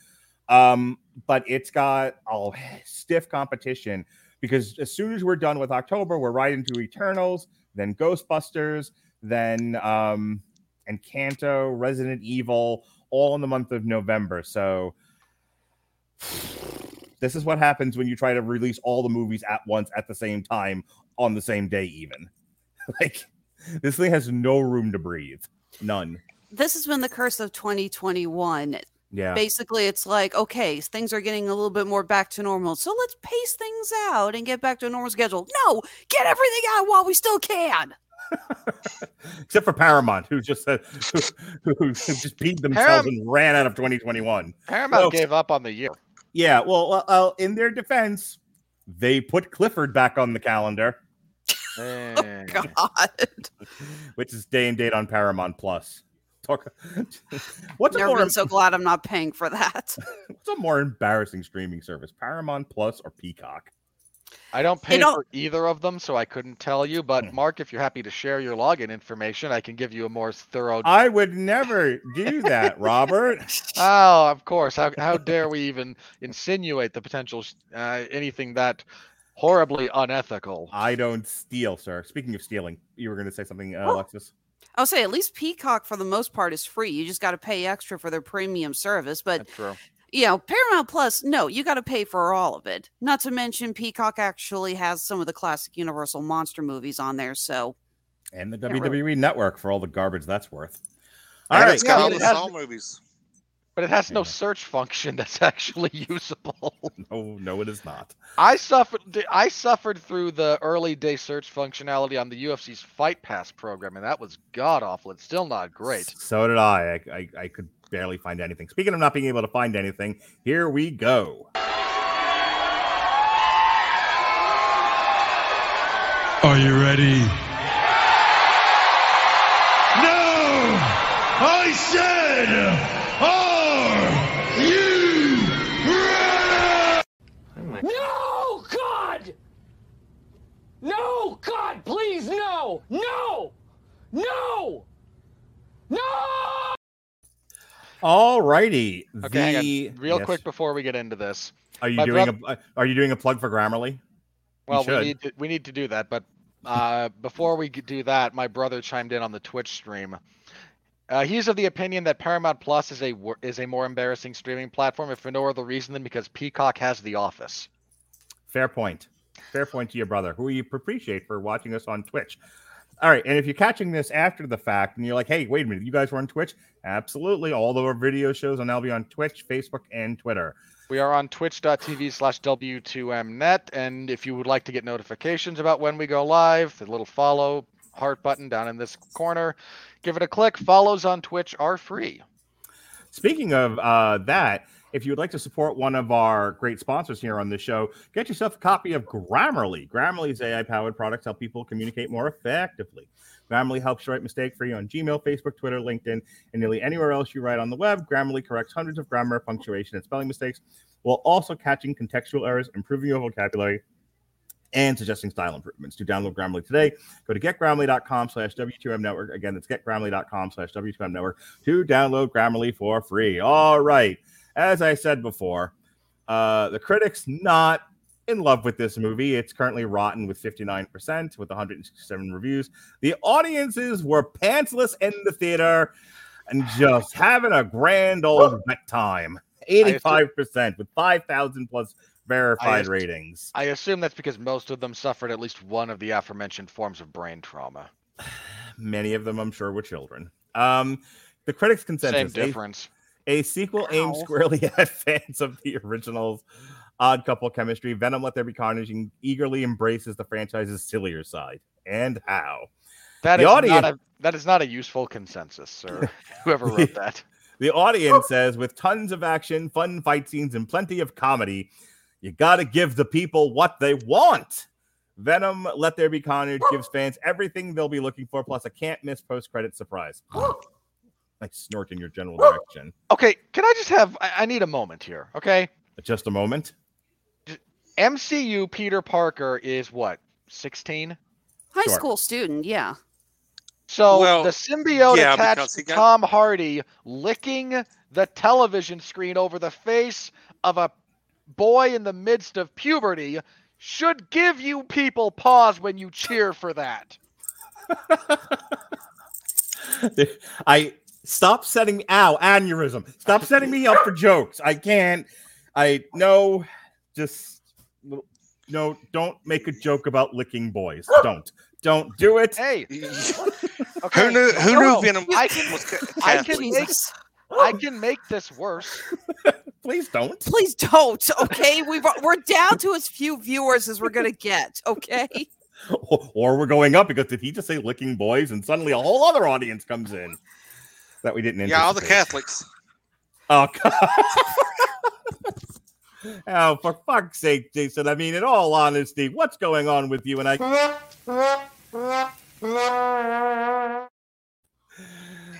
Um, but it's got all stiff competition because as soon as we're done with October, we're right into Eternals, then Ghostbusters, then um Encanto, Resident Evil, all in the month of November. So this is what happens when you try to release all the movies at once at the same time on the same day, even. like this thing has no room to breathe. None. This has been the curse of 2021. Yeah. Basically, it's like, okay, things are getting a little bit more back to normal. So let's pace things out and get back to a normal schedule. No, get everything out while we still can. Except for Paramount, who just said who, who just beat themselves Param- and ran out of 2021. Paramount Well- gave up on the year. Yeah, well, well, uh, in their defense, they put Clifford back on the calendar, Eh. God. which is day and date on Paramount Plus. Talk. what's a Never more been so glad I'm not paying for that. what's a more embarrassing streaming service, Paramount Plus or Peacock? I don't pay don't- for either of them, so I couldn't tell you. But Hmm. Mark, if you're happy to share your login information, I can give you a more thorough. I would never do that, Robert. Oh, of course. How how dare we even insinuate the potential uh, anything that horribly unethical? I don't steal, sir. Speaking of stealing, you were going to say something, uh, Oh. Alexis. I'll say at least Peacock for the most part is free. You just got to pay extra for their premium service. But That's true. You know, Paramount Plus, no, you got to pay for all of it. Not to mention, Peacock actually has some of the classic Universal monster movies on there. So And the Yeah, really. WWE Network for all the garbage that's worth. All and right. it's got Yeah, all the has- Saw movies. But it has no search function that's actually usable. No, no, it is not. I suffered. I suffered through the early day search functionality on the UFC's Fight Pass program, and that was god awful. It's still not great. So did I. I, I. I could barely find anything. Speaking of not being able to find anything, here we go. Are you ready? No! I said, No, God, please, no! No! No! No! All righty. Okay, the real Yes. quick before we get into this. Are you my doing a? Are you doing a plug for Grammarly? Well, we need to, we need to do that, but uh, before we do that, my brother chimed in on the Twitch stream. Uh, he's of the opinion that Paramount Plus is a is a more embarrassing streaming platform, if for no other reason than because Peacock has The Office. Fair point. Fair point to your brother, who we appreciate for watching us on Twitch. All right, and if you're catching this after the fact and you're like, "Hey, wait a minute, you guys were on Twitch?" Absolutely, all of our video shows will now be on Twitch, Facebook, and Twitter. We are on twitch.tv slash W2Mnet, and if you would like to get notifications about when we go live, the little follow heart button down in this corner, give it a click. Follows on Twitch are free. Speaking of uh, that, if you would like to support one of our great sponsors here on the show, get yourself a copy of Grammarly. Grammarly's AI powered products help people communicate more effectively. Grammarly helps you write mistake free on Gmail, Facebook, Twitter, LinkedIn, and nearly anywhere else you write on the web. Grammarly corrects hundreds of grammar, punctuation, and spelling mistakes while also catching contextual errors, improving your vocabulary, and suggesting style improvements. To download Grammarly today, go to getgrammarly.com slash W2M network. Again, that's getgrammarly.com slash W2M network to download Grammarly for free. All right. As I said before, uh, the critics not in love with this movie. It's currently rotten with 59% with 167 reviews. The audiences were pantsless in the theater and just having a grand old wet time. 85% with 5,000 plus verified ass- ratings. I assume that's because most of them suffered at least one of the aforementioned forms of brain trauma. Many of them, I'm sure, were children. Um, the critics' consensus: a- difference. A sequel aimed squarely at fans of the originals. odd couple chemistry. Venom Let There Be Carnage and eagerly embraces the franchise's sillier side. And how? That The is audience- not a that is not a useful consensus, sir. Whoever wrote that. The audience says, with tons of action, fun fight scenes, and plenty of comedy, you got to give the people what they want. Venom Let There Be Carnage gives fans everything they'll be looking for, plus a can't miss post credit surprise. I snort in your general direction. Okay, can I just have I, I need a moment here, okay? Just a moment. MCU Peter Parker is what, 16? High Sure. school student, yeah. So Well, the symbiote yeah, attached to got- Tom Hardy licking the television screen over the face of a boy in the midst of puberty should give you people pause when you cheer for that. I stop setting ow aneurysm. Stop setting me up for jokes. I can't. I no. Just no. Don't make a joke about licking boys. Don't. Don't do it. Hey, Okay. Who knew? Who no, knew no, Venom I can- was I can make I can make this worse. Please don't. Please don't. Okay, we've we're down to as few viewers as we're gonna get. Okay. Or, or we're going up because did he just say licking boys? And suddenly a whole other audience comes in that we didn't. Yeah, all the. Catholics. Oh, God. oh, for fuck's sake, Jason. I mean, in all honesty, what's going on with you? And I.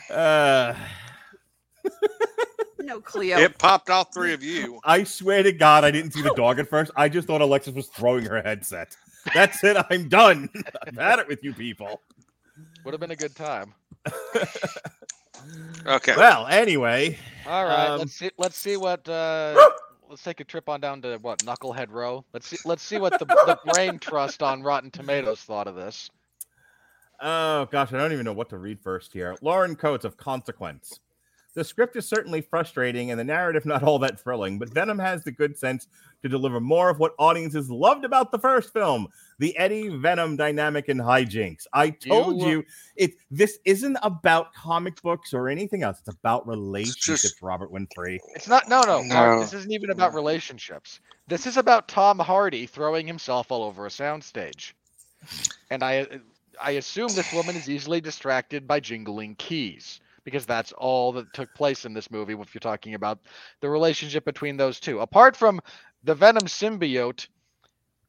Uh, No, Cleo. It popped all three of you. I swear to God, I didn't see the dog at first. I just thought Alexis was throwing her headset. That's it. I'm done. I've had it with you people. Would have been a good time. Okay. Well, anyway, All right, Um, let's see. Let's see what. Uh, let's take a trip on down to what Knucklehead Row. Let's see. Let's see what the, the Brain Trust on Rotten Tomatoes thought of this. Oh gosh, I don't even know what to read first here. Lauren Coates of Consequence. The script is certainly frustrating and the narrative not all that thrilling, but Venom has the good sense to deliver more of what audiences loved about the first film: the Eddie Venom dynamic and hijinks. I told You- you, it. This isn't about comic books or anything else. It's about relationships. Just Robert Winfree. It's not. No, no, Mark, No. This isn't even about relationships. This is about Tom Hardy throwing himself all over a soundstage, and I, I assume this woman is easily distracted by jingling keys because that's all that took place in this movie. If you're talking about the relationship between those two, apart from the Venom symbiote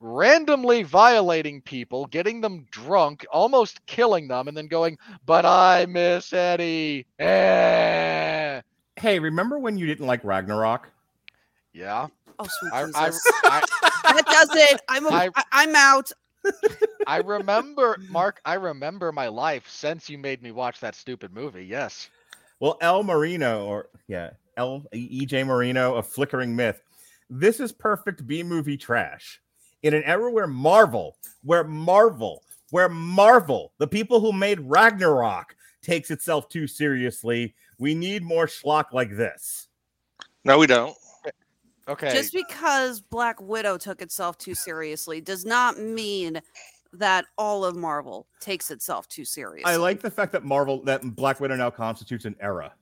randomly violating people, getting them drunk, almost killing them, and then going, "But I miss Eddie." Eh. Hey, remember when you didn't like Ragnarok? Yeah. oh, sweet I, Jesus. I, I, that does it. I'm a, I- I, I'm out. I remember, Mark. I remember my life since you made me watch that stupid movie. Yes. Well, El Marino, or yeah, El EJ Marino of Flickering Myth. This is perfect B movie trash. In an era where Marvel, where Marvel, where Marvel, the people who made Ragnarok, takes itself too seriously, we need more schlock like this. No, we don't. Okay. Just because Black Widow took itself too seriously does not mean that all of Marvel takes itself too seriously. I like the fact that Marvel, that Black Widow now constitutes an era.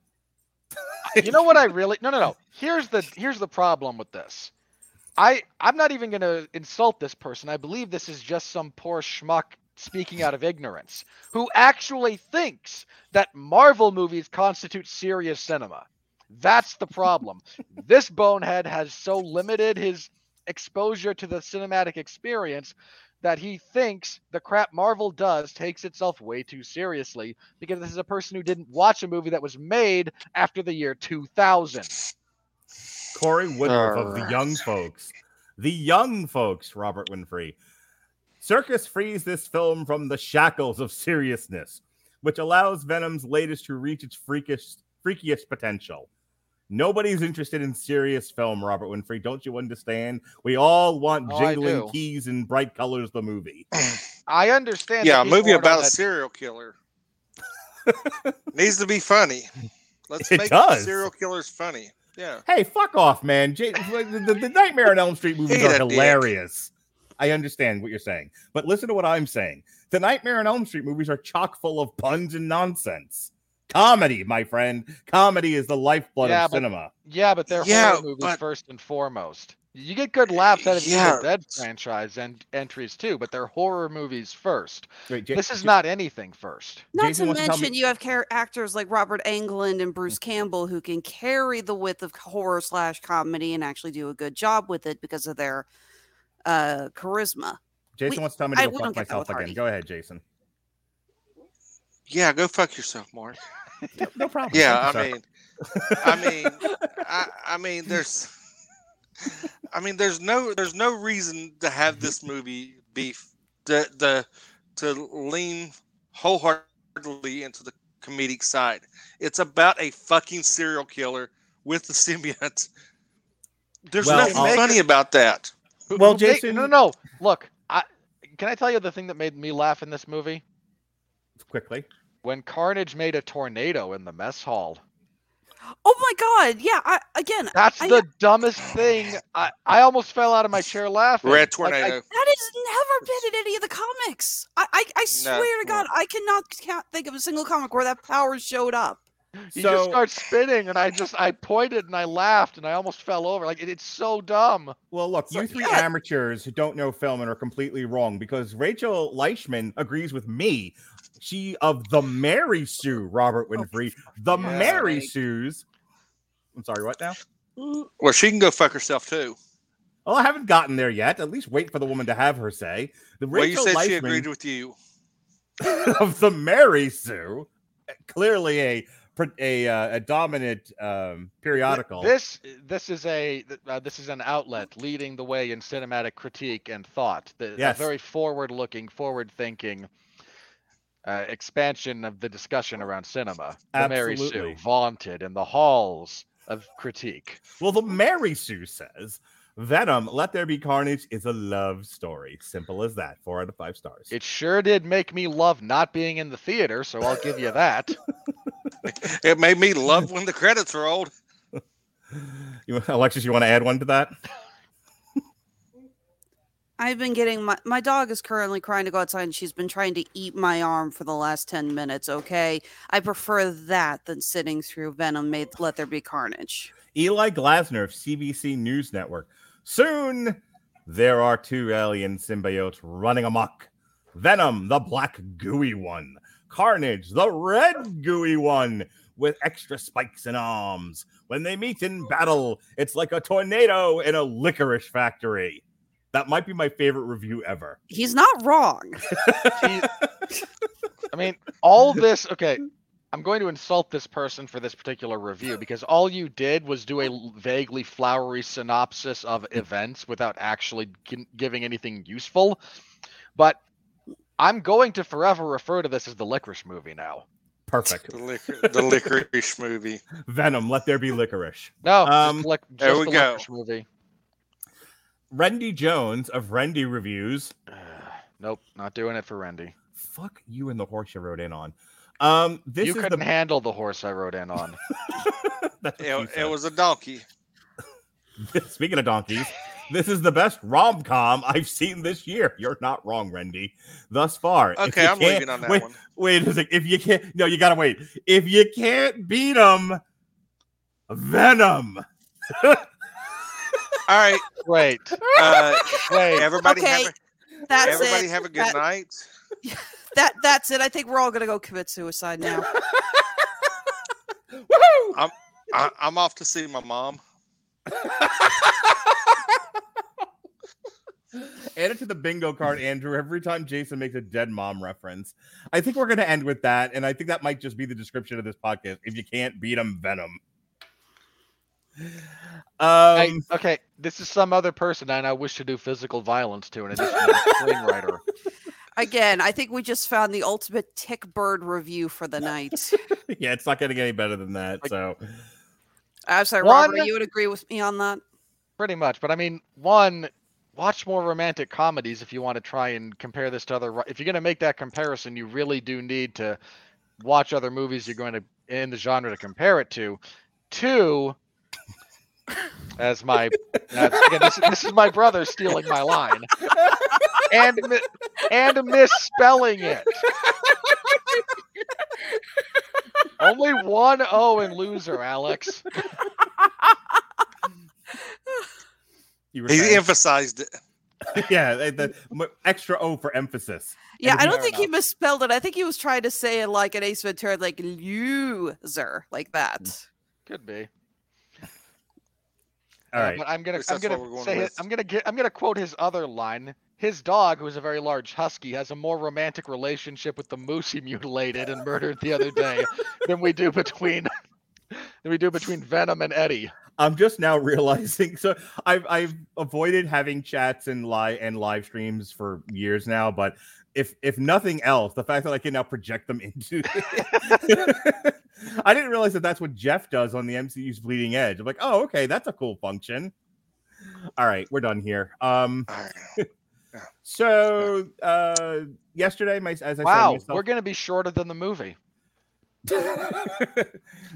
you know what I really no no no. Here's the here's the problem with this. I I'm not even gonna insult this person. I believe this is just some poor schmuck speaking out of ignorance who actually thinks that Marvel movies constitute serious cinema. That's the problem. this bonehead has so limited his exposure to the cinematic experience that he thinks the crap Marvel does takes itself way too seriously because this is a person who didn't watch a movie that was made after the year 2000. Corey Woodruff of the Young Folks. The Young Folks, Robert Winfree. Serkis frees this film from the shackles of seriousness, which allows Venom's latest to reach its freakish, freakiest potential. Nobody's interested in serious film, Robert Winfree. Don't you understand? We all want Oh, jingling keys and bright colors. The movie. I understand. Yeah, a movie about a serial killer. Needs to be funny. Let's It make does. serial killers funny. Yeah. Hey, fuck off, man. J- the, the- the Nightmare on Elm Street movies are a dick. hilarious. I understand what you're saying, but listen to what I'm saying. The Nightmare on Elm Street movies are chock full of puns and nonsense. Comedy, my friend. Comedy is the lifeblood Yeah, of but- cinema. Yeah, but they're Yeah, horror movies but- first and foremost. You get good laughs out of the Yeah. Evil Dead franchise and entries too, but they're horror movies first. Wait, Ja- This is Ja- not anything first. Not Jason to wants to mention, me- you have char- actors like Robert Englund and Bruce Campbell who can carry the width of horror slash comedy and actually do a good job with it because of their uh, charisma. Jason we- wants to tell me to I- go fuck don't get that myself again. Hardy. Go ahead, Jason. Yeah, go fuck yourself, Mark. No problem. Yeah, I mean, I mean, I, I mean, there's, I mean, there's no, there's no reason to have this movie be f- the the to lean wholeheartedly into the comedic side. It's about a fucking serial killer with the symbiote. There's Well, nothing I'll- funny about that. Who- Well, who Jason- no, no. Look, I can I tell you the thing that made me laugh in this movie quickly. when Carnage made a tornado in the mess hall. Oh my god! Yeah, I, again, That's I- the dumbest thing. I, I almost fell out of my chair laughing. Red Like, I- tornado. that has never been in any of the comics. I, I, I swear to God, I cannot can't think of a single comic where that power showed up. he So- just starts spinning, and I just I pointed and I laughed, and I almost fell over. Like it, it's so dumb. Well, look, you three yeah. amateurs who don't know film and are completely wrong because Rachel Leishman agrees with me. She of the Mary Sue, Robert Winfree, the Yeah. Mary Sues. I'm sorry, what now? Well, she can go fuck herself too. Well, I haven't gotten there yet. At least wait for the woman to have her say. The Well, you Rachel said she agreed with you. of the Mary Sue, clearly a a, uh, a dominant um, periodical. This this is a uh, this is an outlet leading the way in cinematic critique and thought. The, a Yes. very forward-looking, forward-thinking uh, expansion of the discussion around cinema. The Mary Sue vaunted in the halls of critique. Well, the Mary Sue says Venom, Let There Be Carnage is a love story. Simple as that. Four out of five stars. It sure did make me love not being in the theater, so I'll give you that. It made me love when the credits rolled. You, Alexis, you want to add one to that? I've been getting my my dog is currently crying to go outside and she's been trying to eat my arm for the last 10 minutes, okay? I prefer that than sitting through Venom made Let There Be Carnage. Eli Glasner of CBC News Network. Soon there are two alien symbiotes running amok. Venom, the black gooey one. Carnage, the red gooey one with extra spikes and arms. When they meet in battle, it's like a tornado in a licorice factory. That might be my favorite review ever. He's not wrong. He- I mean, all this. Okay, I'm going to insult this person for this particular review because all you did was do a vaguely flowery synopsis of events without actually gi- giving anything useful. But I'm going to forever refer to this as the licorice movie now. Perfect. The, licor- the licorice movie. Venom, let there be licorice. No, Um, just, lic- there we the go. licorice movie. Rendy Jones of Rendy Reviews. nope, not doing it for Rendy. Fuck you and the horse you rode in on. Um, this you is couldn't the handle the horse I rode in on. That's what she It, it was a donkey. Speaking of donkeys, this is the best rom com I've seen this year. You're not wrong, Rendy. Thus far. Okay, I'm can't- leaving on that wait, one. Wait a second. If you can't, no, you gotta wait. If you can't beat them, Venom. All right, Wait, uh, wait. everybody Okay, have a, That's everybody it. have a good That- night. That that's it. I think we're all gonna go commit suicide now. Woohoo! I, I'm off to see my mom. Add it to the bingo card, Andrew. Every time Jason makes a dead mom reference, I think we're going to end with that, and I think that might just be the description of this podcast. If you can't beat them, Venom. Um, Hey, okay, this is some other person and I now wish to do physical violence to in addition to the screenwriter. Again, I think we just found the ultimate tick bird review for the night. yeah, it's not going to get any better than that. So, I'm sorry, One- Robert, you would agree with me on that? Pretty much, but I mean, one, watch more romantic comedies if you want to try and compare this to other. If you're going to make that comparison, you really do need to watch other movies you're going to in the genre to compare it to. Two, as my as, again, this, this is my brother stealing my line and and misspelling it. Only one O in loser, Alex. You He saying? emphasized it. yeah, the, the extra O for emphasis. Yeah, I don't you- think he misspelled it. I think he was trying to say it like an Ace Ventura, like loser, like that. Hmm. Could be. All Uh. But I'm gonna I'm that's what gonna going say it. I'm gonna get I'm gonna quote his other line. His dog, who is a very large husky, has a more romantic relationship with the moose he mutilated and murdered the other day than we do between than we do between Venom and Eddie. I'm just now realizing. So I've I've avoided having chats and live and live streams for years now, but if if nothing else, the fact that I can now project them into, I didn't realize that that's what Jeff does on the MCU's Bleeding Edge. I'm like, oh, okay, that's a cool function. All right, we're done here. Um, so uh, yesterday, my as I Wow, said, we're gonna be shorter than the movie. Myself,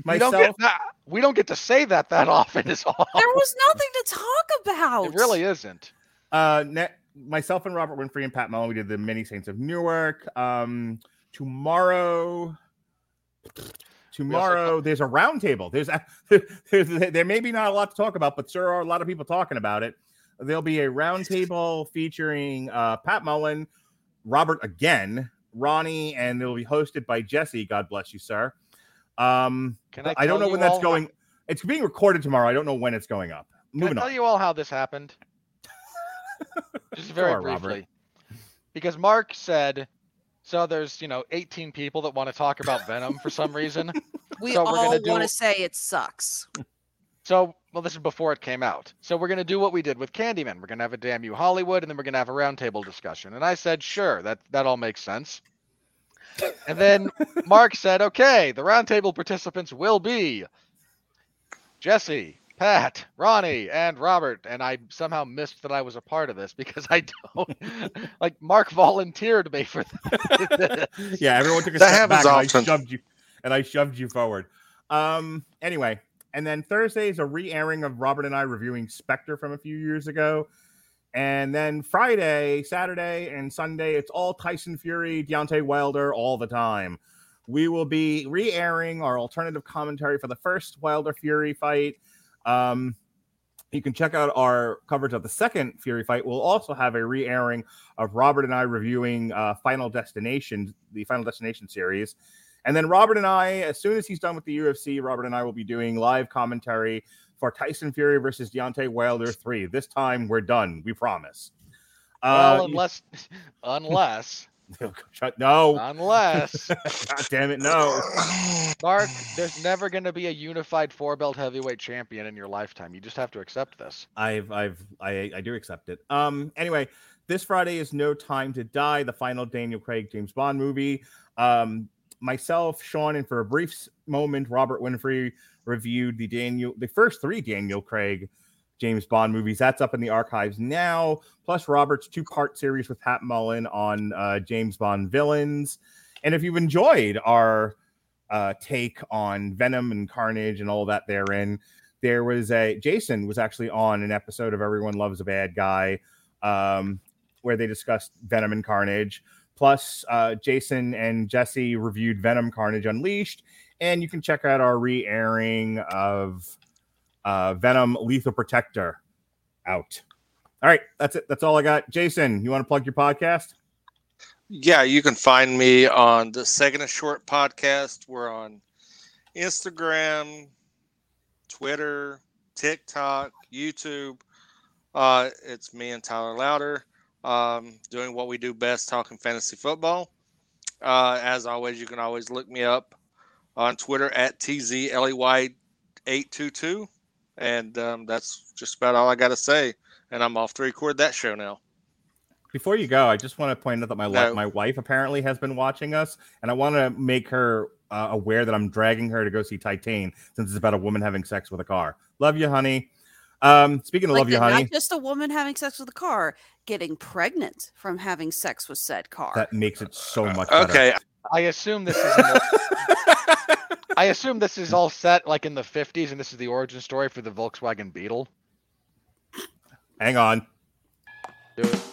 we don't get that, we don't get to say that that often. Is all. There was nothing to talk about. It really isn't. Uh, ne- myself and Robert Winfree and Pat Mullen, we did the Many Saints of Newark. Um, tomorrow, tomorrow there's a roundtable. There's, a, there's there may be not a lot to talk about, but there are a lot of people talking about it. There'll be a roundtable featuring uh, Pat Mullen, Robert again, Ronnie, and it'll be hosted by Jesse. God bless you, sir. Um, Can I? I, don't know when that's all how- going. It's being recorded tomorrow. I don't know when it's going up. Can I Moving tell on. you all how this happened? Just very Sure, Robert. briefly. Because Mark said, so there's, you know, 18 people that want to talk about Venom for some reason. we so we're all gonna want do- to say it sucks. So, well, this is before it came out. So we're going to do what we did with Candyman. We're going to have a damn you Hollywood, and then we're going to have a roundtable discussion. And I said, sure, that that all makes sense. And then Mark said, okay, the roundtable participants will be Jesse, Pat, Ronnie, and Robert. And I somehow missed that I was a part of this because I don't like Mark volunteered me for this. yeah, everyone took a That step back happens and I shoved you and I shoved you forward. Um anyway, and then Thursday is a re-airing of Robert and I reviewing Spectre from a few years ago. And then Friday, Saturday, and Sunday, it's all Tyson Fury, Deontay Wilder all the time. We will be re-airing our alternative commentary for the first Wilder Fury fight. Um, you can check out our coverage of the second Fury fight. We'll also have a re-airing of Robert and I reviewing uh, Final Destination, the Final Destination series. And then Robert and I, as soon as he's done with the UFC, Robert and I will be doing live commentary for Tyson Fury versus Deontay Wilder 3. This time we're done, we promise. well, Uh, unless, unless, no, unless. God damn it, no. Mark, there's never going to be a unified four belt heavyweight champion in your lifetime. You just have to accept this. I've I've I, I do accept it. Um anyway, this Friday is No Time to Die, the final Daniel Craig James Bond movie. Um myself, Sean, and for a brief moment, Robert Winfree reviewed the Daniel the first three Daniel Craig James Bond movies. That's up in the archives now, plus Robert's two-part series with Pat Mullen on uh, James Bond villains. And if you've enjoyed our uh, take on Venom and Carnage and all that therein, there was a Jason was actually on an episode of Everyone Loves a Bad Guy, um, where they discussed Venom and Carnage. Plus, uh, Jason and Jesse reviewed Venom Carnage Unleashed, and you can check out our re-airing of uh, Venom Lethal Protector out. All right, that's it. That's all I got. Jason, you want to plug your podcast? Yeah, you can find me on the Second and Short podcast. We're on Instagram, Twitter, TikTok, YouTube. Uh, it's me and Tyler Louder um, doing what we do best, talking fantasy football. Uh, as always, you can always look me up on Twitter at tzley822. And um, that's just about all I got to say. And I'm off to record that show now. Before you go, I just want to point out that my No. my wife apparently has been watching us, and I want to make her uh, aware that I'm dragging her to go see Titane since it's about a woman having sex with a car. Love you, honey. Um, speaking of Like love you, honey, Not just a woman having sex with a car, getting pregnant from having sex with said car. that makes it so uh, much better. Okay, I assume this is. The, I assume this is all set like in the 50s, and this is the origin story for the Volkswagen Beetle. Hang on. Do it.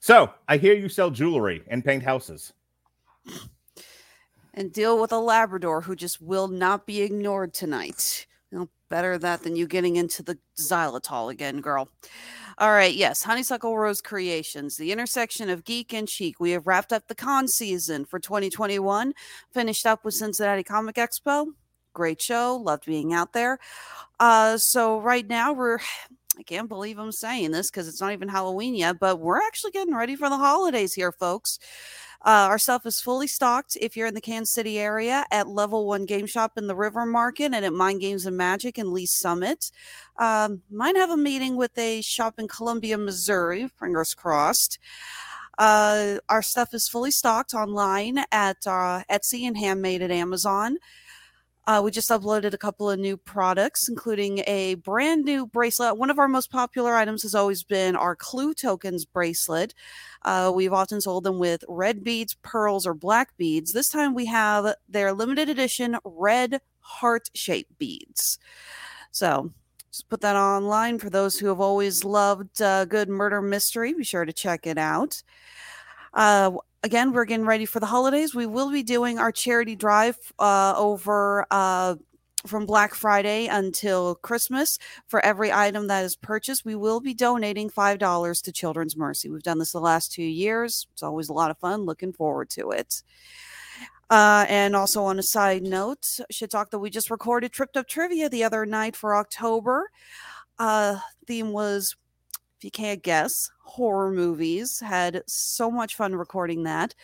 So I hear you sell jewelry and paint houses. and deal with a Labrador who just will not be ignored tonight. Well, better that than you getting into the xylitol again, girl. All right, yes, Honeysuckle Rose Creations, the intersection of geek and chic. We have wrapped up the con season for 2021, finished up with Cincinnati Comic Expo. Great show, loved being out there. Uh, so right now we're I can't believe I'm saying this because it's not even Halloween yet, but we're actually getting ready for the holidays here, folks. Uh, our stuff is fully stocked if you're in the Kansas City area at Level One Game Shop in the River Market and at Mind Games and Magic in Lee Summit. Um, might have a meeting with a shop in Columbia, Missouri. Fingers crossed. Uh, our stuff is fully stocked online at uh, Etsy and handmade at Amazon. Uh, we just uploaded a couple of new products, including a brand new bracelet. One of our most popular items has always been our Clue Tokens bracelet. Uh, we've often sold them with red beads, pearls, or black beads. This time we have their limited edition red heart shaped beads. So just put that online for those who have always loved uh, good murder mystery. Be sure to check it out. Uh, again, we're getting ready for the holidays. We will be doing our charity drive uh, over uh, from Black Friday until Christmas. For every item that is purchased, we will be donating $5 to Children's Mercy. We've done this the last two years. It's always a lot of fun. Looking forward to it. Uh, and also on a side note, should talk that we just recorded Tripped Up Trivia the other night for October. Uh, theme was if you can't guess, horror movies. Had so much fun recording that.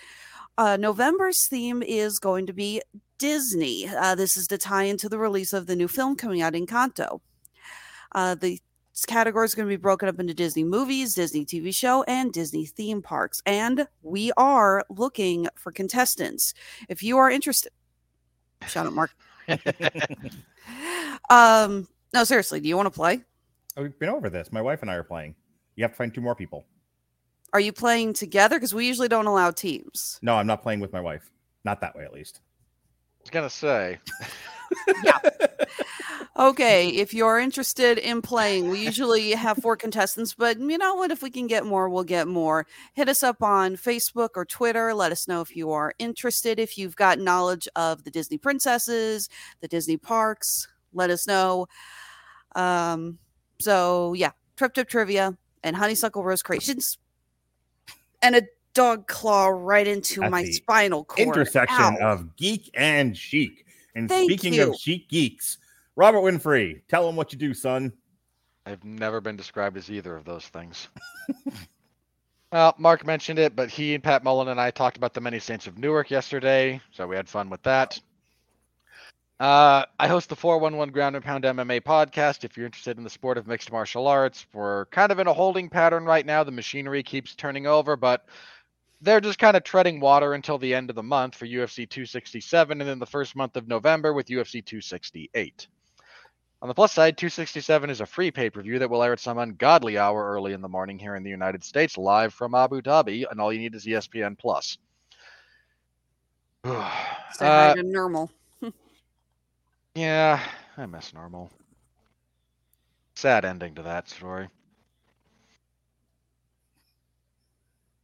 Uh, November's theme is going to be Disney. Uh, this is to tie into the release of the new film coming out Encanto. Uh, the category is going to be broken up into Disney movies, Disney TV show, and Disney theme parks. And we are looking for contestants. If you are interested, shout out, Mark. um, no, seriously, do you want to play? We've been over this. My wife and I are playing. You have to find two more people. Are you playing together? Because we usually don't allow teams. No, I'm not playing with my wife. Not that way, at least. I was gonna say. Yeah. Okay, if you're interested in playing, we usually have four contestants, but you know what? If we can get more, we'll get more. Hit us up on Facebook or Twitter. Let us know if you are interested. If you've got knowledge of the Disney princesses, the Disney parks, let us know. Um, so yeah, Trip Tip Trivia and Honeysuckle Rose Creations, and a dog claw right into At my the spinal cord. Intersection Ow. of geek and chic. And Thank speaking you. of chic geeks, Robert Winfree, tell him what you do, son. I've never been described as either of those things. well, Mark mentioned it, but he and Pat Mullen and I talked about the Many Saints of Newark yesterday, so we had fun with that. Uh, I host the 411 Ground and Pound MMA podcast. If you're interested in the sport of mixed martial arts, we're kind of in a holding pattern right now. The machinery keeps turning over, but they're just kind of treading water until the end of the month for UFC 267 and then the first month of November with UFC 268. On the plus side, 267 is a free pay per view that will air at some ungodly hour early in the morning here in the United States, live from Abu Dhabi, and all you need is ESPN Plus. Say Uh, normal. Yeah, I miss normal. Sad ending to that story.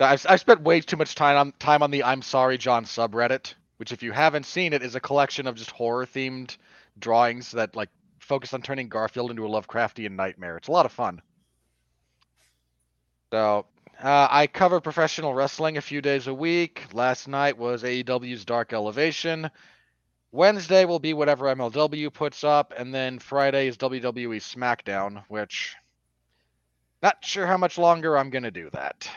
I've, I've spent way too much time on time on the I'm Sorry Jon subreddit, which if you haven't seen it is a collection of just horror themed drawings that like focus on turning Garfield into a Lovecraftian nightmare. It's a lot of fun. So uh, I cover professional wrestling a few days a week. Last night was AEW's Dark Elevation. Wednesday will be whatever MLW puts up, and then Friday is WWE SmackDown, which not sure how much longer I'm gonna do that.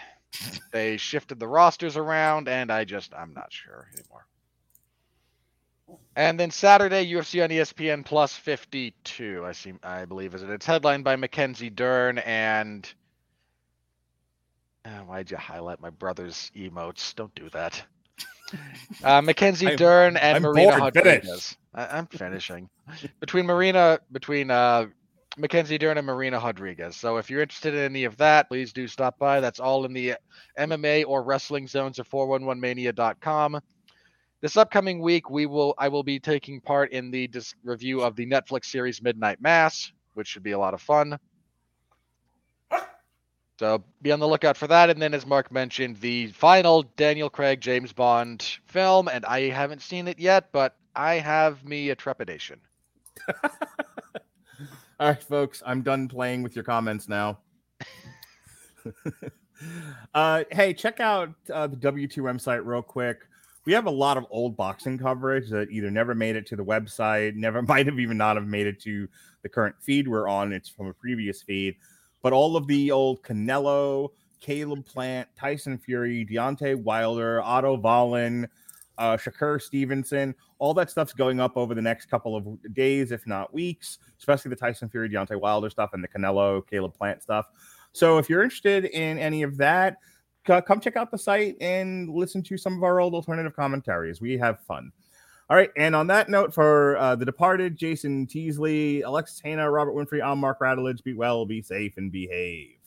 they shifted the rosters around, and I just I'm not sure anymore. And then Saturday, UFC on ESPN Plus 52, I seem I believe is it. It's headlined by Mackenzie Dern and uh, why'd you highlight my brother's emotes? Don't do that. Uh, Mackenzie I'm- Dern and I'm Marina bored. Finish. Rodriguez. I, I'm finishing between Marina between uh, Mackenzie Dern and Marina Rodriguez. So if you're interested in any of that, please do stop by. That's all in the MMA or wrestling zones of 411mania.com. This upcoming week, we will I will be taking part in the dis- review of the Netflix series Midnight Mass, which should be a lot of fun. So be on the lookout for that. And then, as Mark mentioned, the final Daniel Craig James Bond film, and I haven't seen it yet, but I have me a trepidation. All right, folks, I'm done playing with your comments now. uh, hey, check out uh, the W2M site real quick. We have a lot of old boxing coverage that either never made it to the website, never might have even not have made it to the current feed we're on. It's from a previous feed, but all of the old Canelo, Caleb Plant, Tyson Fury, Deontay Wilder, Otto Volin, uh, Shakur Stevenson, all that stuff's going up over the next couple of days, if not weeks, especially the Tyson Fury, Deontay Wilder stuff and the Canelo, Caleb Plant stuff. So if you're interested in any of that, c- come check out the site and listen to some of our old alternative commentaries. We have fun. All right. And on that note, for uh, The Departed, Jason Teasley, Alexis Hejna, Robert Winfree, I'm Mark Radulich. Be well, be safe, and behave.